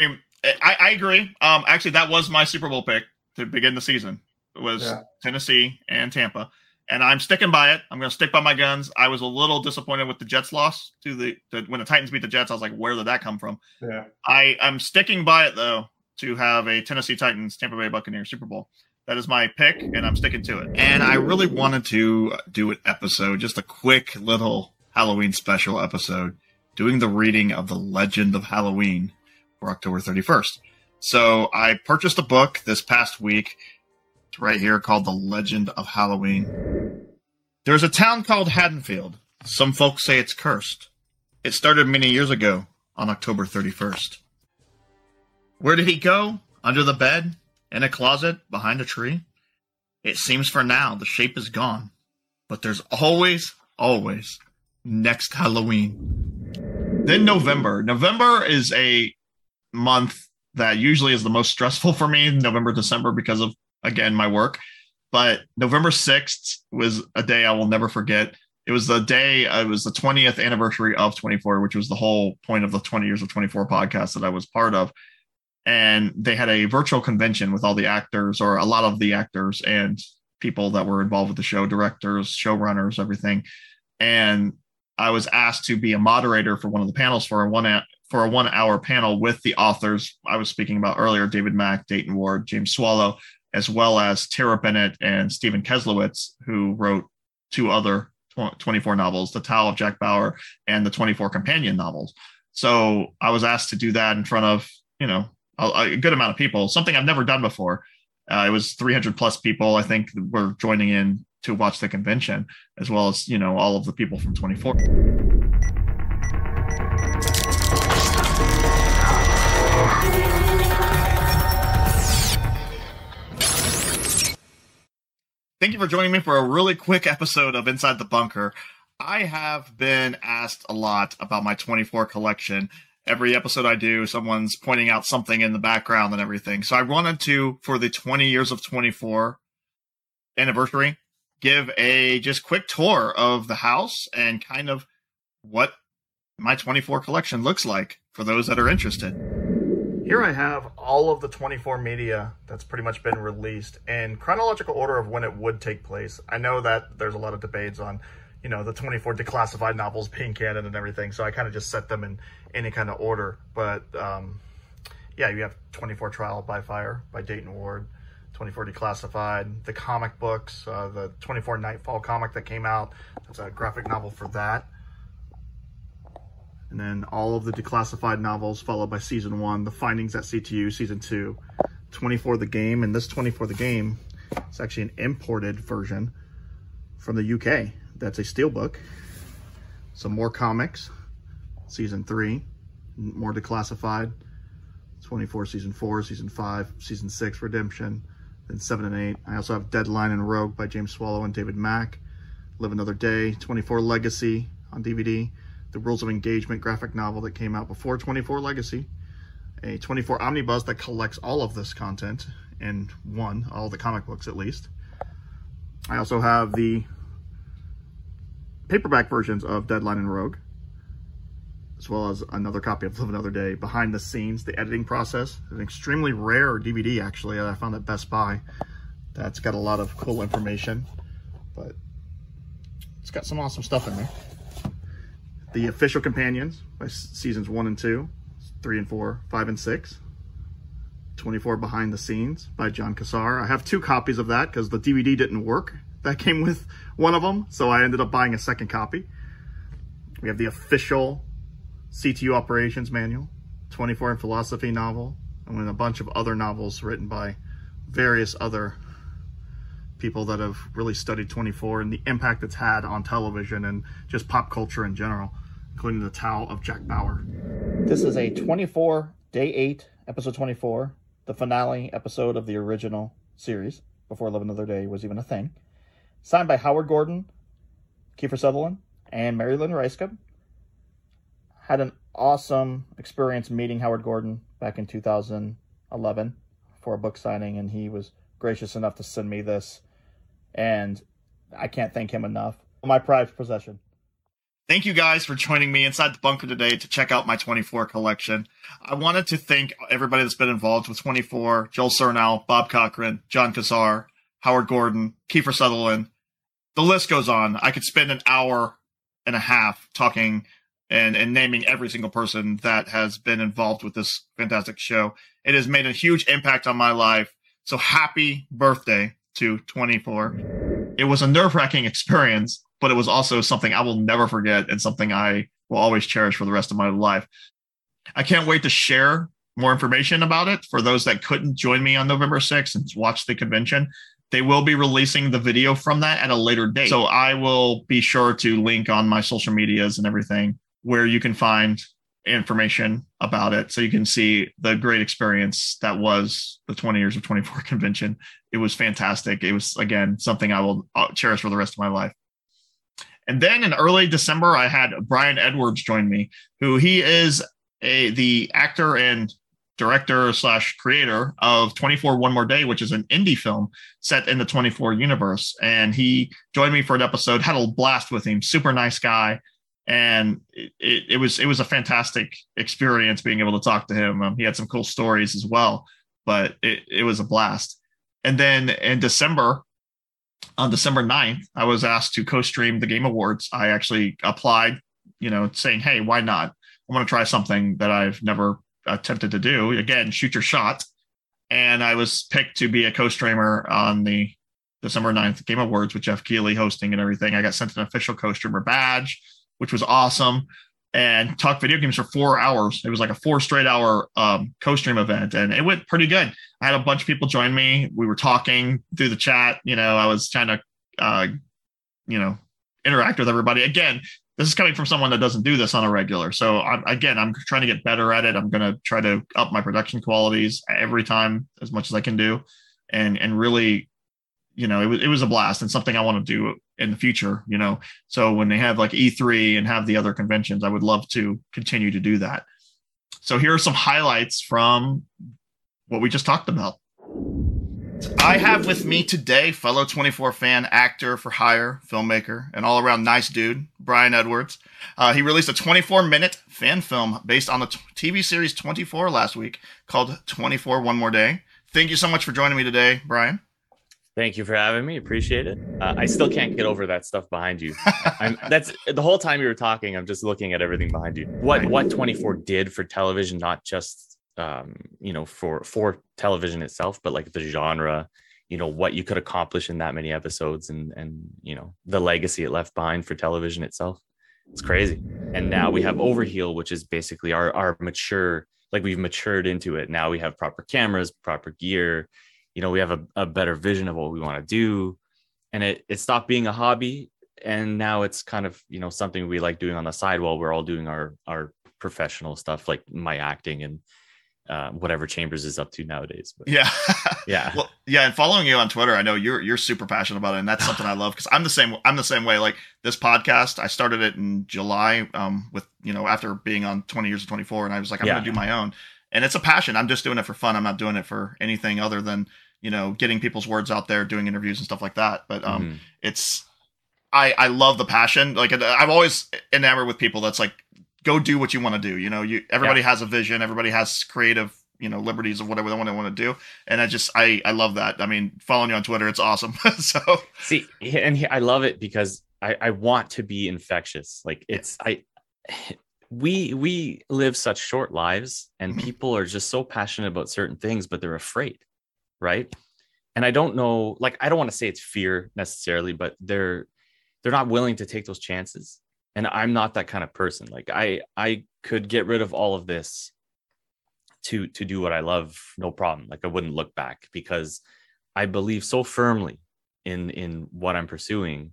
I, I agree. Um, actually, that was my Super Bowl pick to begin the season. It was yeah. Tennessee and Tampa, and I'm sticking by it. I'm going to stick by my guns. I was a little disappointed with the Jets' loss to the, the when the Titans beat the Jets. I was like, where did that come from? Yeah. I I'm sticking by it though to have a Tennessee Titans Tampa Bay Buccaneers Super Bowl. That is my pick, and I'm sticking to it. And I really wanted to do an episode, just a quick little Halloween special episode, doing the reading of the Legend of Halloween for October 31st. So I purchased a book this past week. It's right here called The Legend of Halloween. There's a town called Haddonfield. Some folks say it's cursed. It started many years ago on October 31st. Where did he go? Under the bed? In a closet? Behind a tree? It seems for now the shape is gone. But there's always, always next Halloween. Then November. November is a month that usually is the most stressful for me, November, December, because of, again, my work. But November 6th was a day I will never forget. It was the day, uh, it was the 20th anniversary of 24, which was the whole point of the 20 years of 24 podcast that I was part of. And they had a virtual convention with all the actors, or a lot of the actors and people that were involved with the show, directors, showrunners, everything. And I was asked to be a moderator for one of the panels for one for a one hour panel with the authors I was speaking about earlier, David Mack, Dayton Ward, James Swallow, as well as Tara Bennett and Stephen Keslowitz, who wrote two other 24 novels, The Tao of Jack Bauer and the 24 companion novels. So I was asked to do that in front of, you know, a, a good amount of people, something I've never done before. Uh, it was 300 plus people, I think, were joining in to watch the convention, as well as, you know, all of the people from 24. Thank you for joining me for a really quick episode of Inside the Bunker. I have been asked a lot about my 24 collection. Every episode I do, someone's pointing out something in the background and everything. So I wanted to, for the 20 years of 24 anniversary, give a just quick tour of the house and kind of what my 24 collection looks like for those that are interested. Here I have all of the 24 media that's pretty much been released in chronological order of when it would take place. I know that there's a lot of debates on, you know, the 24 declassified novels being canon and everything, so I kind of just set them in any kind of order. But um, yeah, you have 24 Trial by Fire by Dayton Ward, 24 Declassified, the comic books, uh, the 24 Nightfall comic that came out. That's a graphic novel for that and then all of the declassified novels followed by season one, the findings at CTU season two, 24 the game, and this 24 the game is actually an imported version from the UK. That's a steelbook. Some more comics, season three, more declassified, 24 season four, season five, season six redemption, then seven and eight. I also have Deadline and Rogue by James Swallow and David Mack, Live Another Day, 24 Legacy on DVD, the Rules of Engagement graphic novel that came out before 24 Legacy, a 24 omnibus that collects all of this content in one, all the comic books at least. I also have the paperback versions of Deadline and Rogue, as well as another copy of Live Another Day, behind the scenes, the editing process, an extremely rare DVD actually I found at Best Buy. That's got a lot of cool information, but it's got some awesome stuff in there the official companions by seasons one and two, three and four, five and six. 24 Behind the Scenes by Jon Cassar. I have two copies of that because the DVD didn't work. That came with one of them, so I ended up buying a second copy. We have the official CTU operations manual, 24 and Philosophy novel, and then a bunch of other novels written by various other people that have really studied 24 and the impact it's had on television and just pop culture in general, including The Tao of Jack Bauer. This is a 24, day 8, episode 24, the finale episode of the original series, before Live Another Day was even a thing. Signed by Howard Gordon, Kiefer Sutherland, and Mary Lynn Rajskub. Had an awesome experience meeting Howard Gordon back in 2011 for a book signing, and he was gracious enough to send me this. And I can't thank him enough. My prized possession. Thank you guys for joining me inside the bunker today to check out my 24 collection. I wanted to thank everybody that's been involved with 24, Joel Surnow, Bob Cochran, Jon Cassar, Howard Gordon, Kiefer Sutherland. The list goes on. I could spend an hour and a half talking and, and naming every single person that has been involved with this fantastic show. It has made a huge impact on my life. So happy birthday to 24. It was a nerve wracking experience but it was also something I will never forget and something I will always cherish for the rest of my life. I can't wait to share more information about it for those that couldn't join me on November 6th and watch the convention. They will be releasing the video from that at a later date. So I will be sure to link on my social medias and everything where you can find information about it so you can see the great experience that was the 20 years of 24 convention. It was fantastic. It was, again, something I will uh, cherish for the rest of my life. And then in early December, I had Brian Edwards join me, who he is a the actor and director slash creator of 24 One More Day, which is an indie film set in the 24 universe. And he joined me for an episode, had a blast with him, super nice guy. And it, it, was it was a fantastic experience being able to talk to him. Um, he had some cool stories as well, but it, it was a blast. And then in December, on December 9th, I was asked to co-stream the Game Awards. I actually applied, you know, saying, "Hey, why not? I want to try something that I've never attempted to do. Again, shoot your shot." And I was picked to be a co-streamer on the December 9th Game Awards with Geoff Keighley hosting and everything. I got sent an official co-streamer badge, which was awesome. And talk video games for four hours. It was like a four straight hour um, co-stream event, and it went pretty good. I had a bunch of people join me. We were talking through the chat. You know, I was trying to, uh, you know, interact with everybody. Again, this is coming from someone that doesn't do this on a regular. So I'm, again, I'm trying to get better at it. I'm going to try to up my production qualities every time as much as I can do, and and really, you know, it was it was a blast and something I want to do in the future. You know, so when they have like E3 and have the other conventions, I would love to continue to do that. So here are some highlights from what we just talked about. I have with me today fellow 24 fan, actor for hire, filmmaker, and all around nice dude, Brian Edwards. Uh, he released a 24 minute fan film based on the t- TV series 24 last week called 24 One More Day. Thank you so much for joining me today, Brian. Thank you for having me. Appreciate it. Uh, I still can't get over that stuff behind you. I'm, that's the whole time you were talking. I'm just looking at everything behind you. What what 24 did for television, not just um, you know, for for television itself, but like the genre, you know, what you could accomplish in that many episodes, and and you know, the legacy it left behind for television itself. It's crazy. And now we have Overheal, which is basically our our mature, like we've matured into it. Now we have proper cameras, proper gear. You know, we have a, a better vision of what we want to do, and it it stopped being a hobby, and now it's kind of you know something we like doing on the side while we're all doing our our professional stuff, like my acting and uh, whatever Chambers is up to nowadays. But, yeah, yeah, well, yeah. And following you on Twitter, I know you're you're super passionate about it, and that's something I love because I'm the same. I'm the same way. Like this podcast, I started it in July, um, with you know after being on 20 years of 24, and I was like, I'm yeah. gonna do my own, and it's a passion. I'm just doing it for fun. I'm not doing it for anything other than you know getting people's words out there, doing interviews and stuff like that. But um, mm-hmm. it's I I love the passion. Like I'm always enamored with people that's like go do what you want to do. You know, you everybody yeah. has a vision, everybody has creative, you know, liberties of whatever they want to want to do. And I just I I love that. I mean, following you on Twitter, it's awesome. so see, and he, I love it because I I want to be infectious. Like it's yeah. I we we live such short lives and mm-hmm. people are just so passionate about certain things but they're afraid right and i don't know like i don't want to say it's fear necessarily but they're they're not willing to take those chances and i'm not that kind of person like i i could get rid of all of this to to do what I love, no problem. Like I wouldn't look back because I believe so firmly in in what I'm pursuing.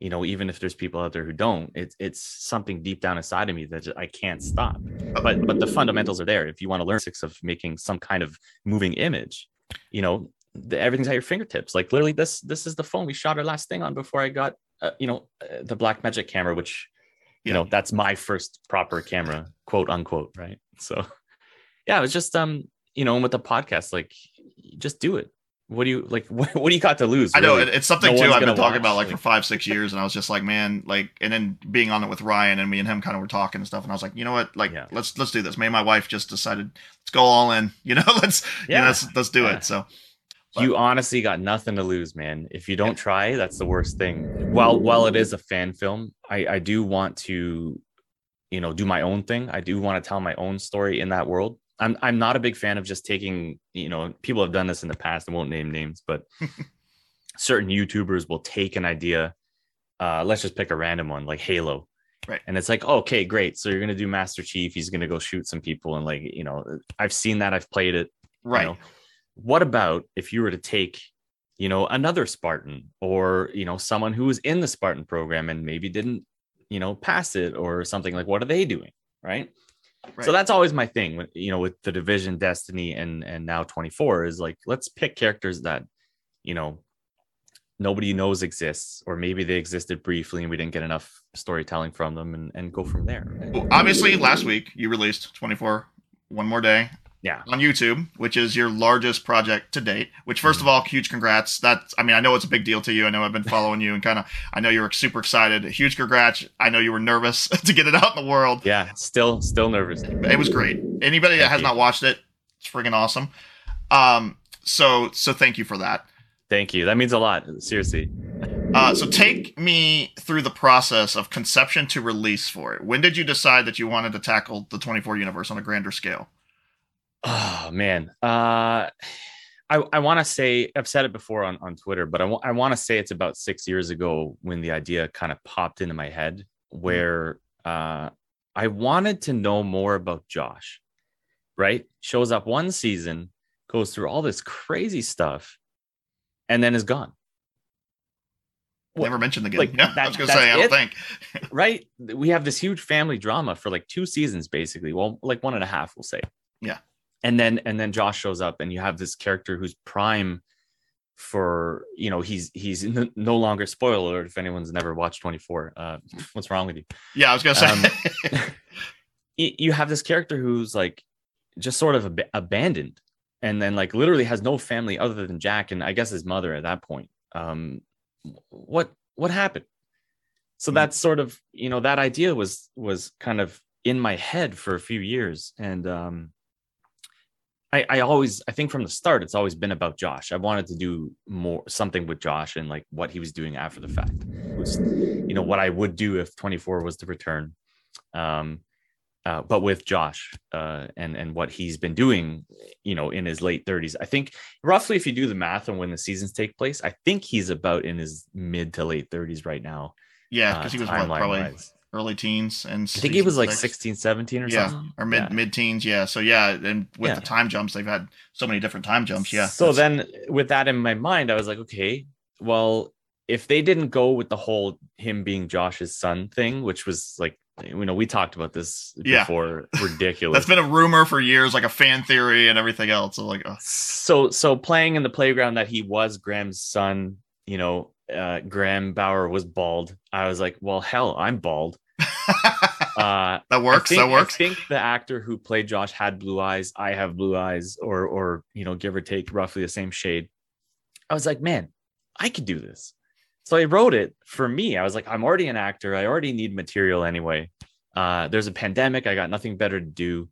You know, even if there's people out there who don't, it's it's something deep down inside of me that I can't stop. But but the fundamentals are there. If you want to learn six of making some kind of moving image, you know, the, everything's at your fingertips. Like literally, this this is the phone we shot our last thing on before I got, uh, you know, uh, the Blackmagic camera, which you know that's my first proper camera quote unquote right? So yeah it was just um you know with the podcast like just do it what do you like what, what do you got to lose I know it's something No too I've been talking watch, about like, for five, six years, and I was just like, man, like, and then being on it with Ryan and me and him kind of were talking and stuff, and I was like, you know what, like, Yeah. let's let's do this. Me and my wife just decided let's go all in, you know, let's yeah, Yeah. let's let's do Yeah. it. So you honestly got nothing to lose man if you don't try that's the worst thing while while it is a fan film i i do want to you know do my own thing i do want to tell my own story in that world i'm i'm not a big fan of just taking you know people have done this in the past i won't name names but certain youtubers will take an idea uh let's just pick a random one like halo. Right. and it's like okay great. So you're gonna do master chief he's gonna go shoot some people and like you know i've seen that i've played it you right, know, what about if you were to take you know another spartan or you know someone who was in the spartan program and maybe didn't you know pass it or something like what are they doing right, right. so that's always my thing with you know with the division destiny and and now 24 is like let's pick characters that you know nobody knows exists or maybe they existed briefly and we didn't get enough storytelling from them and, and go from there Well, obviously last week you released 24 one more day yeah on YouTube, which is your largest project to date. Which, 1st of all, huge congrats. That's, I mean, I know it's a big deal to you. I know I've been following you and kind of, I know you were super excited. Huge congrats. I know you were nervous to get it out in the world. yeah still still nervous It was great. Anybody that has you. not watched it, it's friggin' awesome. Um, so, so thank you for that. thank you that means a lot seriously Uh, so take me through the process of conception to release for it. When did you decide that you wanted to tackle the 24 universe on a grander scale? Oh man, uh, I I want to say I've said it before on on Twitter, but I want to say it's about six years ago when the idea kind of popped into my head, where uh, I wanted to know more about Josh. Right, shows up one season, goes through all this crazy stuff, and then is gone. Never mentioned again. like, yeah, I was gonna say, I don't it? think. right? We have this huge family drama for like two seasons, basically. Well, like one and a half, we'll say. Yeah. And then and then Josh shows up, and you have this character who's prime for you know he's he's no longer spoiler if anyone's never watched 24 uh what's wrong with you Yeah, I was gonna say. Um, you have this character who's like just sort of ab- abandoned and then like literally has no family other than jack and i guess his mother at that point um what what happened so Mhm. that's sort of you know that idea was was kind of in my head for a few years and um I, I always I think from the start it's always been about Josh. I wanted to do more something with Josh and like what he was doing after the fact. It was you know what I would do if 24 was to return. Um uh, but with Josh uh, and and what he's been doing, you know, in his late 30s, I think roughly if you do the math on when the seasons take place, I think he's about in his mid to late 30s right now. yeah, uh, because he was what, probably timeline-wise. Early teens, and I think he was like 16, 17 or Yeah, something. or mid Yeah. mid teens. Yeah, so yeah, and with Yeah. the time jumps, they've had so many different time jumps. Yeah. So then with that in my mind, I was like, okay, well, if they didn't go with the whole him being Josh's son thing, which was like, you know, we talked about this Yeah. before, ridiculous. that's been a rumor for years, like a fan theory and everything else. So like, so so playing in the playground that he was Graham's son, you know, uh, Graham Bauer was bald. I was like, well, hell, I'm bald. Uh, that works. Think, that works. I think the actor who played Josh had blue eyes. I have blue eyes, or or you know, give or take, roughly the same shade. I was like, man, I could do this. So I wrote it for me. I was like, I'm already an actor. I already need material anyway. Uh, there's a pandemic. I got nothing better to do.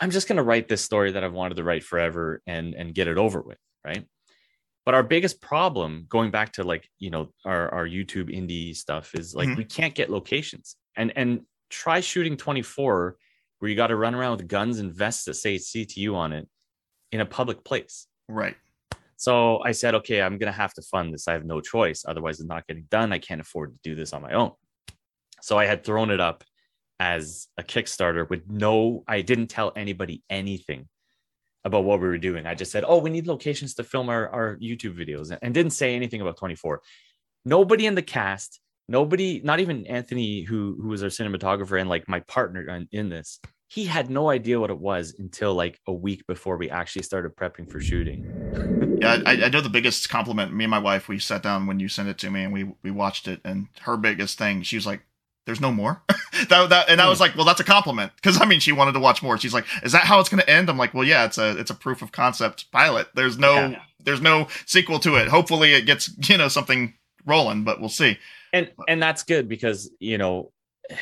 I'm just gonna write this story that I've wanted to write forever and and get it over with, right? But our biggest problem, going back to like you know our our YouTube indie stuff, is like Mhm. we can't get locations. And and try shooting 24 where you got to run around with guns and vests that say CTU on it in a public place. right. So I said, okay, I'm gonna have to fund this. I have no choice. Otherwise, it's not getting done. I can't afford to do this on my own. So I had thrown it up as a Kickstarter with no, I didn't tell anybody anything about what we were doing. I just said, "Oh, we need locations to film our, our YouTube videos," and didn't say anything about 24. Nobody in the cast, nobody, not even Anthony, who who was our cinematographer and like my partner in, in this, he had no idea what it was until like a week before we actually started prepping for shooting. yeah, I, I, know the biggest compliment. Me and my wife, we sat down when you sent it to me and we we watched it, and her biggest thing, she was like, "There's no more." that, that, and I was hmm. like, "Well, that's a compliment," because I mean, she wanted to watch more. She's like, "Is that how it's going to end?" I'm like, "Well, yeah, it's a it's a proof of concept pilot. There's no yeah. there's no sequel to it. Hopefully, it gets you know something rolling, but we'll see." And and that's good because you know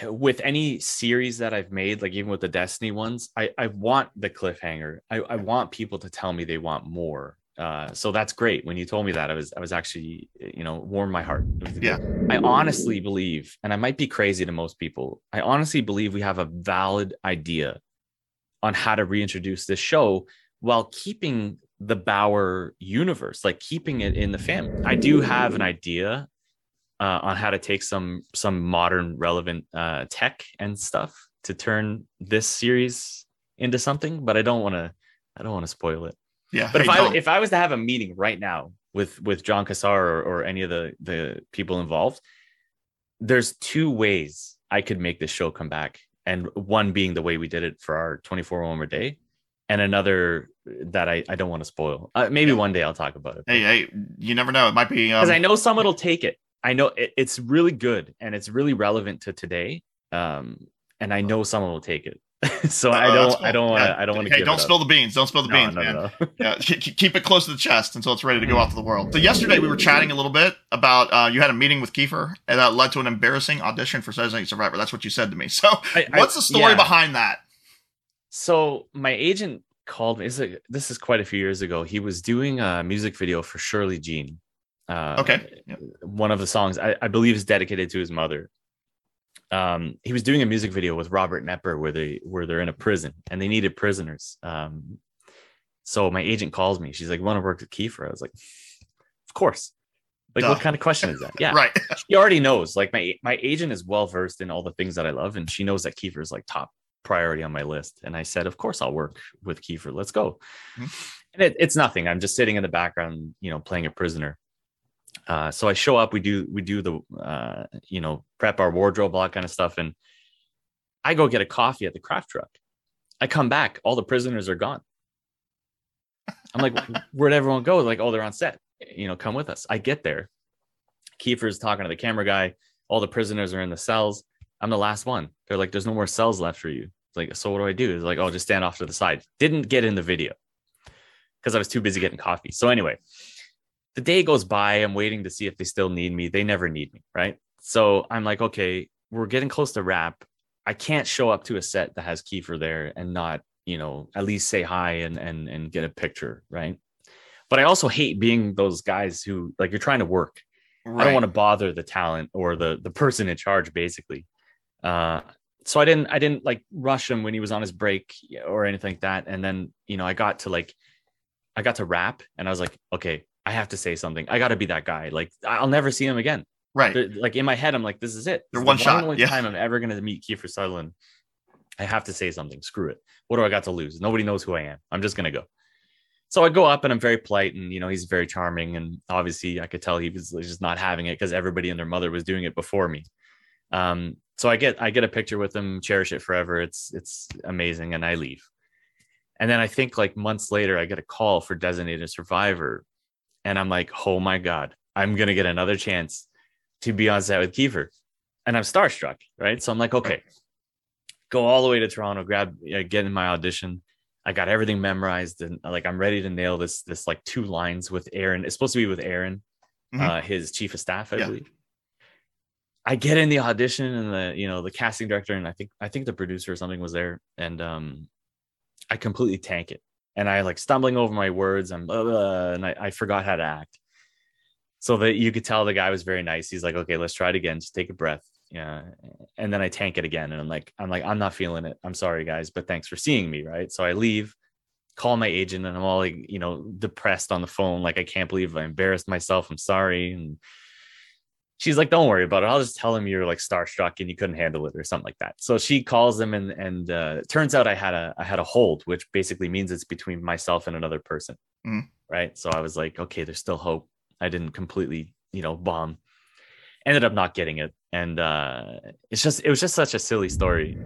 with any series that I've made, like even with the Destiny ones, I, I want the cliffhanger. I, I want people to tell me they want more. Uh, so that's great. When you told me that, I was I was actually you know warmed my heart. Yeah, I honestly believe, and I might be crazy to most people. I honestly believe we have a valid idea on how to reintroduce this show while keeping the Bauer universe, like keeping it in the family. I do have an idea uh, on how to take some some modern relevant uh, tech and stuff to turn this series into something but i don't want to i don't want to spoil it yeah but if i if i was to have a meeting right now with with jon cassar or, or any of the the people involved there's two ways i could make this show come back and one being the way we did it for our 24 hour day and another that I, I don't want to spoil. Uh, maybe yeah. one day I'll talk about it. Hey, hey, you never know. It might be because um, I know someone will take it. I know it, it's really good and it's really relevant to today. Um, and I know someone will take it. so uh, I don't, cool. I don't want to, yeah. I don't want to. Hey, don't spill the beans. Don't spill the no, beans, no, man. No, yeah, keep it close to the chest until it's ready to go out to the world. So yesterday we were chatting a little bit about uh, you had a meeting with Kiefer and that led to an embarrassing audition for Survivor. That's what you said to me. So I, what's the story yeah. behind that? So my agent called me. This is quite a few years ago. He was doing a music video for Shirley Jean uh, okay. One of the songs I, I, believe is dedicated to his mother. Um, he was doing a music video with Robert Knepper where they where they're in a prison and they needed prisoners. Um, so my agent calls me. She's like, "Want to work with Kiefer?" I was like, "Of course." Like, Duh. what kind of question is that? Yeah, right. she already knows. Like, my my agent is well versed in all the things that I love, and she knows that Kiefer is like top priority on my list. And I said, "Of course, I'll work with Kiefer. Let's go." Mm-hmm. And it, it's nothing. I'm just sitting in the background, you know, playing a prisoner. Uh, so I show up, we do we do the uh, you know prep our wardrobe, all that kind of stuff, and I go get a coffee at the craft truck. I come back, all the prisoners are gone. I'm like, where'd everyone go? Like, oh, they're on set. You know, come with us. I get there. Kiefer's talking to the camera guy. All the prisoners are in the cells. I'm the last one. They're like, there's no more cells left for you. It's like, so what do I do? It's like, oh, just stand off to the side. Didn't get in the video because I was too busy getting coffee. So anyway, the day goes by. I'm waiting to see if they still need me. They never need me, right? So I'm like, okay, we're getting close to wrap. I can't show up to a set that has Kiefer there and not, you know, at least say hi and and and get a picture, right? But I also hate being those guys who like you're trying to work. Right. I don't want to bother the talent or the the person in charge, basically. Uh, so I didn't I didn't like rush him when he was on his break or anything like that. And then you know I got to like I got to wrap and I was like, okay, I have to say something. I got to be that guy. Like I'll never see him again. Right. They're, like in my head, I'm like, this is it. This one the shot. Only yeah. time I'm ever going to meet Kiefer Sutherland. I have to say something. Screw it. What do I got to lose? Nobody knows who I am. I'm just going to go. So I go up and I'm very polite and, you know, he's very charming. And obviously I could tell he was just not having it because everybody and their mother was doing it before me. Um, so I get, I get a picture with him, cherish it forever. It's, it's amazing. And I leave. And then I think like months later, I get a call for designated survivor and I'm like, oh my God, I'm going to get another chance to be on set with Kiefer. And I'm starstruck, right? So I'm like, okay, go all the way to Toronto, grab, uh, get in my audition. I got everything memorized and like I'm ready to nail this, this like two lines with Aaron. It's supposed to be with Aaron, mm-hmm. uh, his chief of staff, I yeah. believe. I get in the audition and the, you know, the casting director and I think, I think the producer or something was there. And um, I completely tank it and I like stumbling over my words and blah, blah, and I, I forgot how to act. So that you could tell the guy was very nice. He's like, okay, let's try it again. Just take a breath. Yeah. And then I tank it again. And I'm like, I'm like, I'm not feeling it. I'm sorry, guys, but thanks for seeing me. Right. So I leave, call my agent, and I'm all like, you know, depressed on the phone. Like, I can't believe I embarrassed myself. I'm sorry. And she's like, "Don't worry about it. I'll just tell him you're like starstruck and you couldn't handle it or something like that." So she calls him, and and uh, turns out I had a I had a hold, which basically means it's between myself and another person, Mm. right? So I was like, "Okay, there's still hope. I didn't completely, you know, bomb." Ended up not getting it, and uh, it's just it was just such a silly story.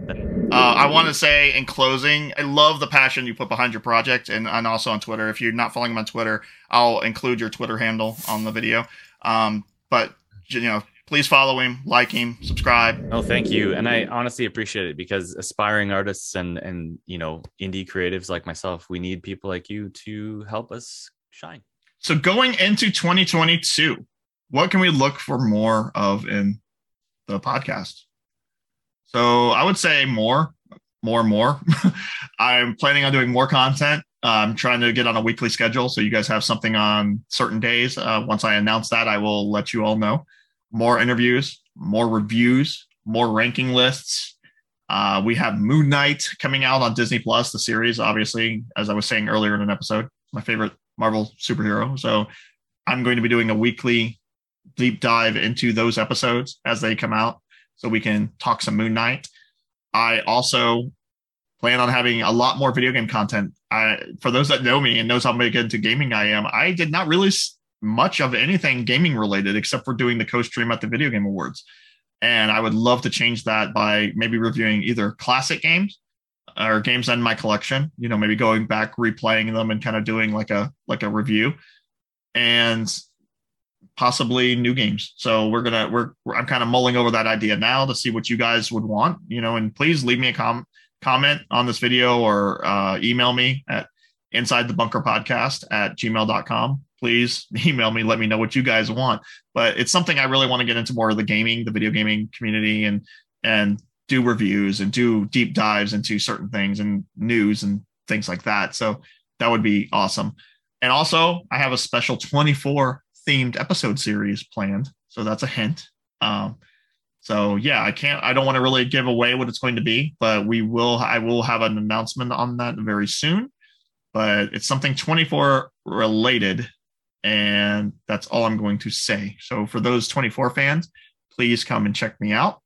Uh, I want to say in closing, I love the passion you put behind your project, and, and also on Twitter. If you're not following him on Twitter, I'll include your Twitter handle on the video. Um, but you know, please follow him, like him, subscribe. Oh, thank you, and I honestly appreciate it because aspiring artists and and you know indie creatives like myself, we need people like you to help us shine. So going into 2022, what can we look for more of in the podcast? So I would say more, more, more. I'm planning on doing more content. I'm trying to get on a weekly schedule, so you guys have something on certain days. Uh, once I announce that, I will let you all know. More interviews, more reviews, more ranking lists. Uh, we have Moon Knight coming out on Disney Plus, the series. Obviously, as I was saying earlier in an episode, my favorite Marvel superhero. So I'm going to be doing a weekly deep dive into those episodes as they come out so we can talk some Moon Knight. I also plan on having a lot more video game content. I, for those that know me and knows how big into gaming I am, I did not release much of anything gaming related except for doing the co-stream at the Video Game Awards. And I would love to change that by maybe reviewing either classic games or games in my collection, you know, maybe going back, replaying them and kind of doing like a like a review. And possibly new games. So we're gonna we're, I'm kind of mulling over that idea now to see what you guys would want, you know, and please leave me a com- comment on this video or uh, email me at inside the bunker podcast at gmail.com. Please email me, let me know what you guys want. But it's something I really want to get into more of the gaming, the video gaming community and and do reviews and do deep dives into certain things and news and things like that. So that would be awesome. And also, I have a special 24 themed episode series planned. So that's a hint. Um, so yeah, I can't, I don't want to really give away what it's going to be, but we will, I will have an announcement on that very soon. But it's something 24 related. And that's all I'm going to say. So for those 24 fans, please come and check me out.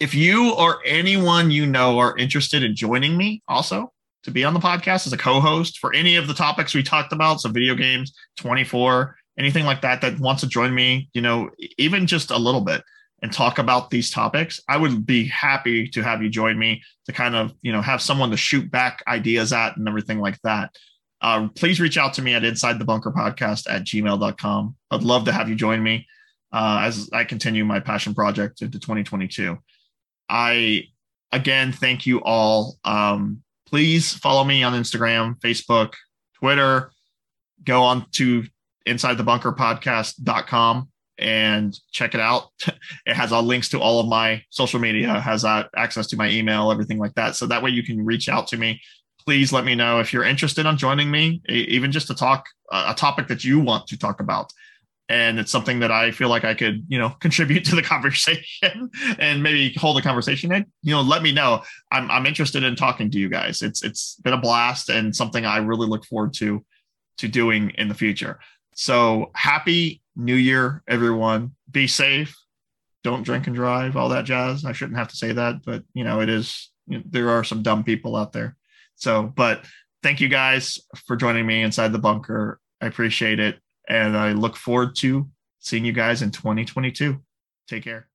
If you or anyone you know are interested in joining me also, to be on the podcast as a co-host for any of the topics we talked about. So video games, 24, anything like that that wants to join me, you know, even just a little bit and talk about these topics, I would be happy to have you join me to kind of, you know, have someone to shoot back ideas at and everything like that. Uh, please reach out to me at inside the bunker podcast at gmail.com. I'd love to have you join me uh, as I continue my passion project into 2022. I, again, thank you all. Um, please follow me on Instagram, Facebook, Twitter. Go on to insidethebunkerpodcast.com and check it out. It has all links to all of my social media, has uh, access to my email, everything like that. So that way you can reach out to me. Please let me know if you're interested on joining me, even just to talk a topic that you want to talk about and it's something that I feel like I could, you know, contribute to the conversation and maybe hold a conversation And you know, let me know. I'm I'm interested in talking to you guys. It's it's been a blast and something I really look forward to to doing in the future. So happy new year, everyone. Be safe. Don't drink and drive, all that jazz. I shouldn't have to say that, but you know, it is you know, there are some dumb people out there. So, but thank you guys for joining me inside the bunker. I appreciate it. And I look forward to seeing you guys in 2022. Take care.